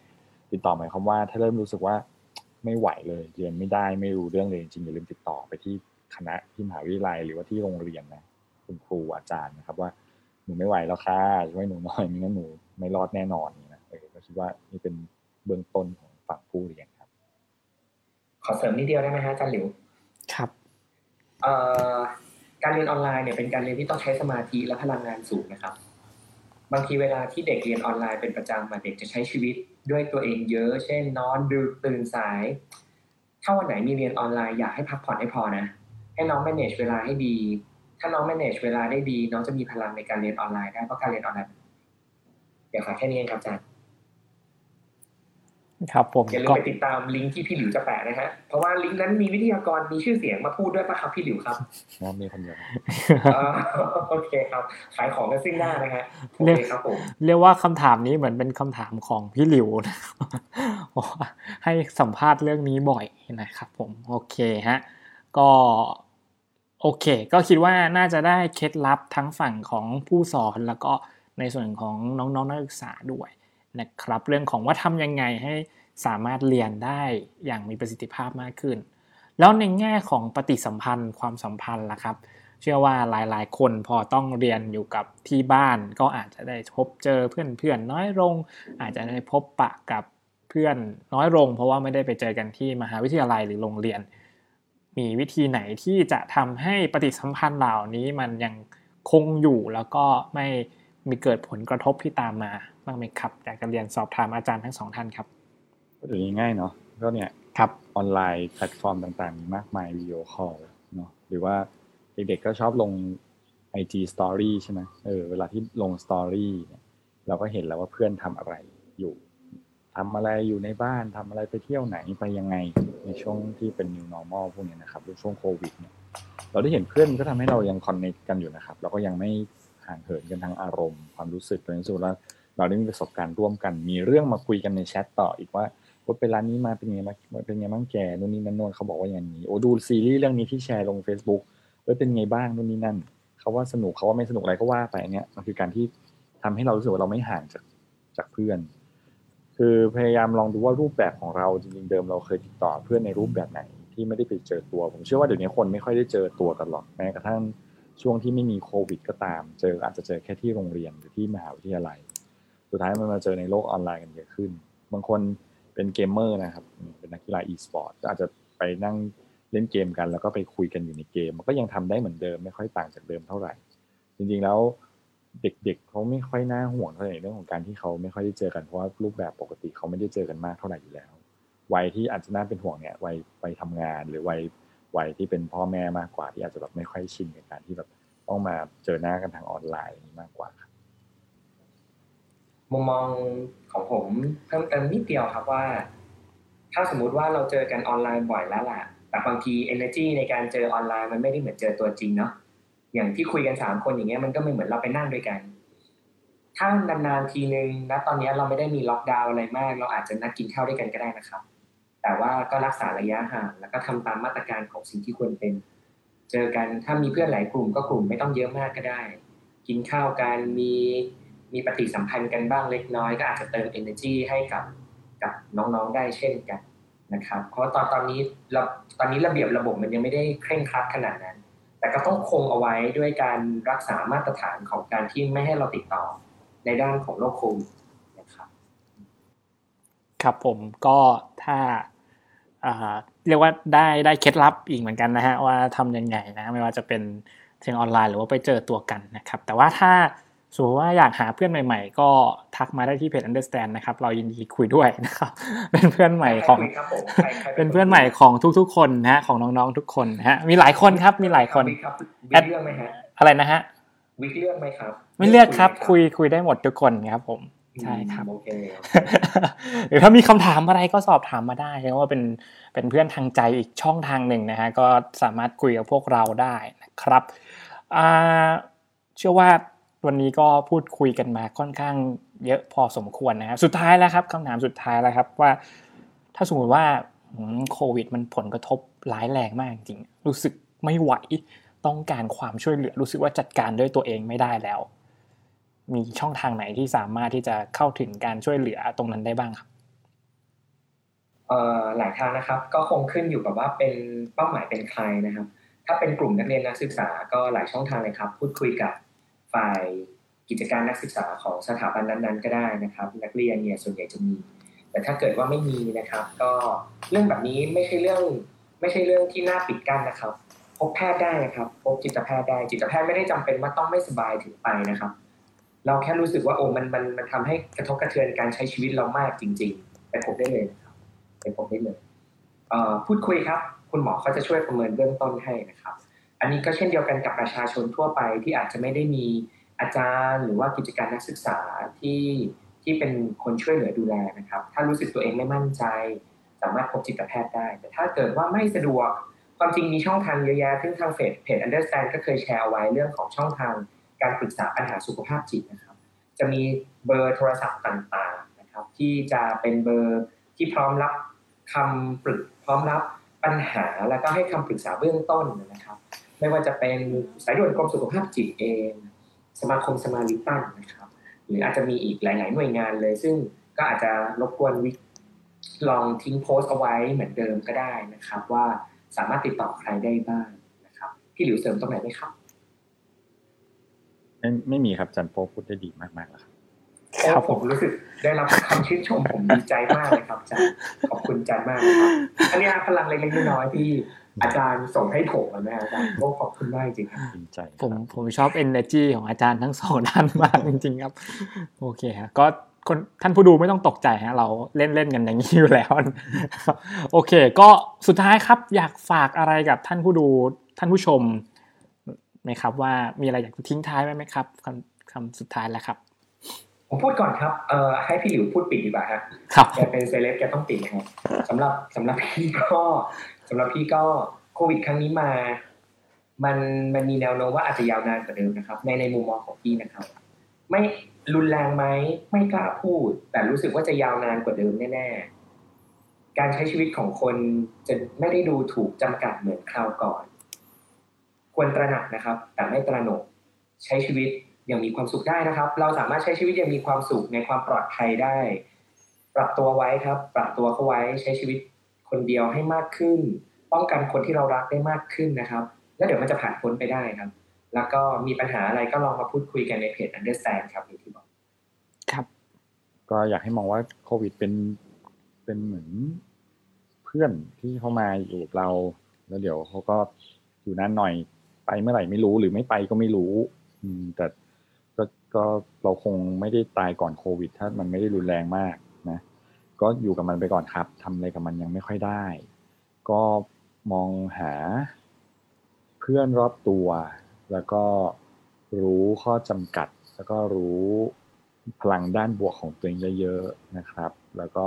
[SPEAKER 5] ติดต่อหมายความว่า ถ้าเริ่มรู้สึกว่าไม่ไหวเลยเรียนไม่ได้ไม่รู้เรื่องเลยจริงอย่าลืมติดต่อไปที่คณะที่มหาวิทยาลัยหรือว่าที่โรงเรียนนะคุณครูอาจารย์นะครับว่าหนูไม่ไหวแล้วค่ะช่วยหนูหน่อยไม่งั้นหนูไม่รอดแน่นอน คิดว่านี่เป็นเบื้องต้นของฝั่งผู้เรียนครับ
[SPEAKER 4] ขอเสริมนิดเดียวได้ไหมฮะอาจารย์หลิว
[SPEAKER 3] ครับ
[SPEAKER 4] เอ่อการเรียนออนไลน์เนี่ยเป็นการเรียนที่ต้องใช้สมาธิและพลังงานสูงนะครับ บางทีเวลาที่เด็กเรียนออนไลน์เป็นประจำเด็กจะใช้ชีวิตด้วยตัวเองเยอะ เช่น นอนดึกตื่นสาย ถ้าวันไหนมีเรียนออนไลน์อยากให้พักผ่อนให้พอนะ ให้น้อง manage เวลาให้ดี ถ้าน้อง manage เวลาได้ดี น้องจะมีพลังในการเรียนออนไลน์ได้เพราะการเรียนออนไลน์เดี๋ยวขอแค่นี้เองครับอาจารย์
[SPEAKER 3] ครับผม
[SPEAKER 4] อย่าลืมไปติดตามลิงก์ที่พี่หลิวจะแปะนะฮะเพราะว่าลิงก์นั้นมีวิทยากรมีชื่อเสียงมาพูดด้วยปะครับพี่หลิวครับ
[SPEAKER 5] มีคนเดียว
[SPEAKER 4] โอเคครับขายของกันซิ่งหน้านะฮะโอเคครับผม
[SPEAKER 3] เรียกว่าคำถามนี้เหมือนเป็นคำถามของพี่หลิวนะให้สัมภาษณ์เรื่องนี้บ่อยนะครับ ผมโอเคฮะก็โอเค ก็คิดว่าน่าจะได้เคล็ดลับทั้งฝั่งของผู้สอนแล้วก็ในส่วนของน้องๆนักศึกษาด้วย นะครับเรื่องของว่าทำยังไงให้สามารถเรียนได้อย่างมีประสิทธิภาพมากขึ้น แล้วในแง่ของปฏิสัมพันธ์ความสัมพันธ์ล่ะครับ เชื่อว่าหลายๆ คนพอต้องเรียนอยู่กับที่บ้าน ก็อาจจะได้พบเจอเพื่อนๆน้อยลง อาจจะได้พบปะกับเพื่อนน้อยลง เพราะว่าไม่ได้ไปเจอกันที่มหาวิทยาลัยหรือโรงเรียน มีวิธีไหนที่จะทำให้ปฏิสัมพันธ์เหล่านี้มันยังคงอยู่แล้วก็ไม่มีเกิดผลกระทบที่ตามมา บ้างไหมครับอยากจะเรียนสอบถามอาจารย์ทั้งสองท่านครับ
[SPEAKER 5] ก็เดี๋ยวนี้ง่ายเนาะก็เนี่ย
[SPEAKER 3] ครับ
[SPEAKER 5] ออนไลน์แพลตฟอร์มต่างๆมีมากมายวิดีโอคอลเนาะหรือว่าเด็กๆก็ชอบลง IG Story ใช่ไหมเออเวลาที่ลง Story เนี่ยเราก็เห็นแล้วว่าเพื่อนทำอะไรอยู่ทำอะไรอยู่ในบ้านทำอะไรไปเที่ยวไหนไปยังไง ในช่วงที่เป็น new normal พวกนี้นะครับในช่วงโควิดเนี่ยเราได้เห็นเพื่อนก็ทำให้เรายังคอนเนคกันอยู่นะครับเราก็ยังไม่ห่างเหินกันทางอารมณ์ความรู้สึกเรารู้สึกว่า เราได้มีประสบการณ์ร่วมกัน มีเรื่องมาคุยกันในแชทต่ออีกว่าว่าไปร้านนี้มาเป็นไงมาเป็นไงบ้างแกนู่นนี่นั่นโนนเขาบอกว่าอย่างนี้โอ้ดูซีรีส์เรื่องนี้ที่แชร์ลง Facebook เออเป็นไงบ้างนู่นนี่นั่นเขาว่าสนุกเขาว่าไม่สนุกอะไรก็ว่าไปเนี้ยมันคือการที่ทำให้เรารู้สึกว่าเราไม่ห่างจากจากเพื่อน คือพยายามลองดูว่ารูปแบบของเราจริงๆเดิมเราเคยติดต่อเพื่อนในรูปแบบไหนที่ไม่ได้ไปเจอตัว ผมเชื่อว่าเดี๋ยวนี้คนไม่ค่อยได้เจอตัวกันหรอกแม้กระทั่งช่วงที่ไม่มีโควิดก็ตาม เจออาจจะเจอแค่ที่โรงเรียนหรือที่มหาวิทยาลัย สุดท้ายมันมาเจอในโลกออนไลน์กันเยอะขึ้น บางคนเป็นเกมเมอร์นะครับ เป็นนักกีฬาอีสปอร์ตก็อาจจะไปนั่งเล่นเกมกัน แล้วก็ไปคุยกันอยู่ในเกม มันก็ยังทำได้เหมือนเดิมไม่ค่อยต่างจากเดิมเท่าไหร่ จริงๆแล้วเด็กๆเขาไม่ค่อยน่าห่วงเท่าไหร่เรื่องของการที่เขาไม่ค่อยได้เจอกันเพราะว่ารูปแบบปกติเขาไม่ได้เจอกันมากเท่าไหร่อยู่แล้ว วัยที่อาจจะน่าเป็นห่วงเนี่ยวัยวัยทำงานหรือวัยวัยที่เป็นพ่อแม่มากกว่าที่อาจจะแบบไม่ค่อยชินกับการที่แบบต้องมาเจอหน้ากันทางออนไลน์มากกว่าครับ
[SPEAKER 4] มุมมองของผมเพิ่มเติมนิดเดียวครับว่า ถ้าสมมุติว่าเราเจอกันออนไลน์บ่อยแล้วล่ะ แต่บางที energy ในการเจอออนไลน์มันไม่ได้เหมือนเจอตัวจริงเนาะอย่างที่คุยกันสามคนอย่างเงี้ยมันก็ไม่เหมือนเราไปนั่งด้วยกัน ถ้านานๆทีนึงนะตอนนี้เราไม่ได้มีล็อกดาวน์อะไรมาก เราอาจจะนัดกินข้าวด้วยกันก็ได้นะครับ แต่ว่าก็รักษาระยะห่างแล้วก็ทำตามมาตรการของสิ่งที่ควรเป็น เจอกันถ้ามีเพื่อนหลายกลุ่มก็กลุ่มไม่ต้องเยอะมากก็ได้ กินข้าวกันมี มีปฏิสัมพันธ์กันบ้างเล็กน้อย ก็อาจจะเติม energy ให้กับกับน้องๆได้เช่นกันนะครับ เพราะตอนตอนนี้เราตอนนี้ระเบียบระบบมันยังไม่ได้เคร่งครัดขนาดนั้น แต่ก็ต้องคงเอาไว้ด้วยการรักษามาตรฐานของการที่ไม่ให้เราติดต่อในด้านของโรคโควิดนะครับ
[SPEAKER 3] ครับผมก็ถ้าเรียกว่าได้ได้เคล็ดลับอีกเหมือนกันนะฮะว่าทำยังไงนะไม่ว่าจะเป็นเชิงออนไลน์หรือว่าไปเจอตัวกันนะครับ แต่ว่าถ้า สมมติว่าอยากหาเพื่อนใหม่ ๆ ก็ทักมาได้ที่เพจ Understand นะครับ เรายินดีคุยด้วยนะครับ เป็นเพื่อนใหม่ของ เป็นเพื่อนใหม่ของทุกๆ คนนะฮะ ของน้องๆ ทุกคนนะฮะ มีหลายคนครับ มีหลายคน
[SPEAKER 4] วิกเลือกไหมฮะ
[SPEAKER 3] อะไรนะฮะ
[SPEAKER 4] วิกเลือกไหมครับ
[SPEAKER 3] ไม่เลือกครับ คุยคุยได้หมดทุกคนครับผม ใช่ครับ
[SPEAKER 4] โอเค
[SPEAKER 3] หรือถ้ามีคำถามอะไรก็สอบถามมาได้เพราะว่าเป็นเป็นเพื่อนทางใจอีกช่องทางหนึ่งนะฮะ ก็สามารถคุยกับพวกเราได้นะครับ เชื่อว่า วันนี้ก็พูดคุยกันมาค่อนข้างเยอะพอสมควรนะครับ สุดท้ายแล้วครับคำถามสุดท้ายแล้วครับว่า ถ้าสมมติว่าโควิด มันผลกระทบร้ายแรงมากจริง รู้สึกไม่ไหวต้องการความช่วยเหลือรู้สึกว่าจัดการด้วยตัวเองไม่ได้แล้ว มีช่องทางไหนที่สามารถที่จะเข้าถึงการช่วยเหลือตรงนั้นได้บ้างครับ
[SPEAKER 4] หลายทางนะครับก็คงขึ้นอยู่กับว่าเป็นเป้าหมายเป็นใครนะครับ ถ้าเป็นกลุ่มนักเรียนนักศึกษาก็หลายช่องทางเลยครับ พูดคุยกับ ฝ่ายกิจการนักศึกษาของสถาบันนั้นๆ ก็ได้นะครับ นักเรียนเนี่ยส่วนใหญ่จะมี แต่ถ้าเกิดว่าไม่มีนะครับ ก็เรื่องแบบนี้ไม่ใช่เรื่อง ไม่ใช่เรื่องที่น่าปิดกั้นนะครับ พบแพทย์ได้นะครับ พบจิตแพทย์ได้จิตแพทย์ไม่ได้จำเป็นว่าต้องไม่สบายถึงไปนะครับ เราแค่รู้สึกว่าโอ้มันมันมันทำให้กระทบกระเทือนการใช้ชีวิตเรามากจริง ๆ ไปพบได้เลยนะครับไปพบได้เลยพูดคุยครับ คุณหมอเขาจะช่วยประเมินเบื้องต้นให้นะครับ อันนี้ก็เช่นเดียวกันกับประชาชนทั่วไปที่อาจจะไม่ได้มีอาจารย์หรือว่ากิจการนักศึกษาที่ที่เป็นคนช่วยเหลือดูแลนะครับ ถ้ารู้สึกตัวเองไม่มั่นใจ สามารถพบจิตแพทย์ได้ แต่ถ้าเกิดว่าไม่สะดวกความจริงมีช่องทางเยอะแยะซึ่งทางเพจเพจ Understand ก็เคยแชร์ไว้เรื่องของช่องทางการปรึกษาปัญหาสุขภาพจิตนะครับ จะมีเบอร์โทรศัพท์ต่างๆนะครับ ที่จะเป็นเบอร์ที่พร้อมรับคำปรึกพร้อมรับปัญหาแล้วก็ให้คำปรึกษาเบื้องต้นนะครับ ไม่ว่าจะเป็นสายด่วนกรมสุขภาพจิตเอง สมาคมสมาลิตันนะครับ หรืออาจจะมีอีกหลาย ๆ หน่วยงานเลย ซึ่งก็อาจจะรบกวนวิลองทิ้งโพสต์เอาไว้เหมือนเดิมก็ได้นะครับ ว่าสามารถติดต่อใครได้บ้างนะครับพี่หลิวเสริมตรงไหนไหมครับ
[SPEAKER 5] ไม่ไม่มีครับจันโป๊พูดได้ดีมากๆแล้วครับ
[SPEAKER 4] ครับผมรู้สึกได้รับคำชื่นชมผมดีใจมากเลยครับจันขอบคุณจันมากนะครับอันนี้พลังเล็กๆน้อยๆที่ อาจารย์ส่งให้ผมนะอาจารย์ก็ขอบคุณมากจริงครับ
[SPEAKER 5] ใจ
[SPEAKER 3] ผมผมชอบ energy ของอาจารย์ทั้งสองด้านมากจริง ๆ ครับ โอเคฮะก็คนท่านผู้ดูไม่ต้องตกใจฮะเราเล่นเล่นกันอย่างนี้อยู่แล้ว โอเค ก็สุดท้ายครับอยากฝากอะไรกับท่านผู้ดูท่านผู้ชมไหมครับว่ามีอะไรอยากทิ้งท้ายไหมครับคำคำสุดท้ายแล้วครับ
[SPEAKER 4] ผมพูดก่อนครับเอ่อให้พี่หลิวพูดปิดดีกว่าครับแกเป็นเซเลบแกต้องปิดครับสำหรับสำหรับพี่ก็ สำหรับพี่ก็โควิดครั้งนี้มา มันมันมีแนวโน้มว่าอาจจะยาวนานกว่าเดิมนะครับ ในในมุมมองของพี่นะครับ ไม่รุนแรงไหมไม่กล้าพูด แต่รู้สึกว่าจะยาวนานกว่าเดิมแน่ๆการใช้ชีวิตของคนจะไม่ได้ดูถูกจำกัดเหมือนคราวก่อน ควรตระหนักนะครับ แต่ไม่ตระหนกใช้ชีวิตอย่างมีความสุขได้นะครับ เราสามารถใช้ชีวิตอย่างมีความสุขในความปลอดภัยได้ ปรับตัวไว้ครับ ปรับตัวเข้าไว้ใช้ชีวิต คนเดียวให้มากขึ้น ป้องกันคนที่เรารักได้มากขึ้นนะครับ แล้วเดี๋ยวมันจะผ่านพ้นไปได้ครับ แล้วก็มีปัญหาอะไรก็ลองมาพูดคุยกันในเพจ Understand ครับอย่างที่บอก
[SPEAKER 3] ครับ
[SPEAKER 5] ก็อยากให้มองว่าโควิดเป็นเป็นเหมือนเพื่อนที่เข้ามาอยู่กับเรา แล้วเดี๋ยวเขาก็อยู่นานหน่อยไปเมื่อไหร่ไม่รู้หรือไม่ไปก็ไม่รู้ อืมแต่ก็ก็เราคงไม่ได้ตายก่อนโควิด ถ้ามันไม่ได้รุนแรงมากนะ ก็อยู่กับมันไปก่อนครับทำอะไรกับมันยังไม่ค่อยได้ ก็มองหาเพื่อนรอบตัว แล้วก็รู้ข้อจำกัด แล้วก็รู้พลังด้านบวกของตัวเองเยอะๆนะครับ แล้วก็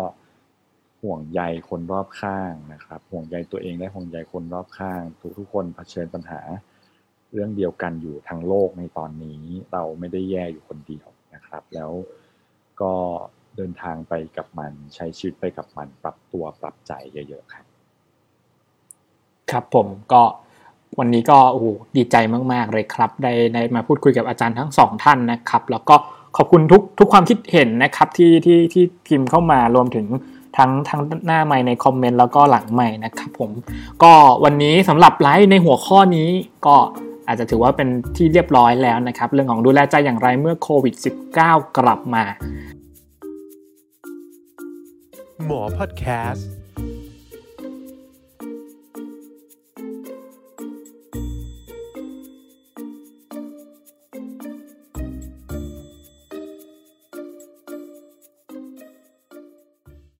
[SPEAKER 5] ห่วงใยคนรอบข้างนะครับ ห่วงใยตัวเองและห่วงใยคนรอบข้าง ทุกทุกคนเผชิญปัญหา เรื่องเดียวกันอยู่ทั้งโลกในตอนนี้ เราไม่ได้แย่อยู่คนเดียวนะครับ แล้วก็ เดินทางไปกับมันใช้ชีวิตไปกับมันปรับตัวปรับใจเยอะๆครับ
[SPEAKER 3] ครับผมก็วันนี้ก็โอ้โหดีใจมากๆเลยครับ ได้ได้มาพูดคุยกับอาจารย์ทั้งสองท่านนะครับ แล้วก็ขอบคุณทุกทุกความคิดเห็นนะครับที่ที่ที่พิมพ์เข้ามารวมถึงทั้งทั้งหน้าใหม่ในคอมเมนต์แล้วก็หลังใหม่นะครับผมก็วันนี้สำหรับไลฟ์ในหัวข้อนี้ก็อาจจะถือว่าเป็นที่เรียบร้อยแล้วนะครับ เรื่องของดูแลใจอย่างไรเมื่อโควิด -19 กลับมา
[SPEAKER 1] หมอพอดแคสต์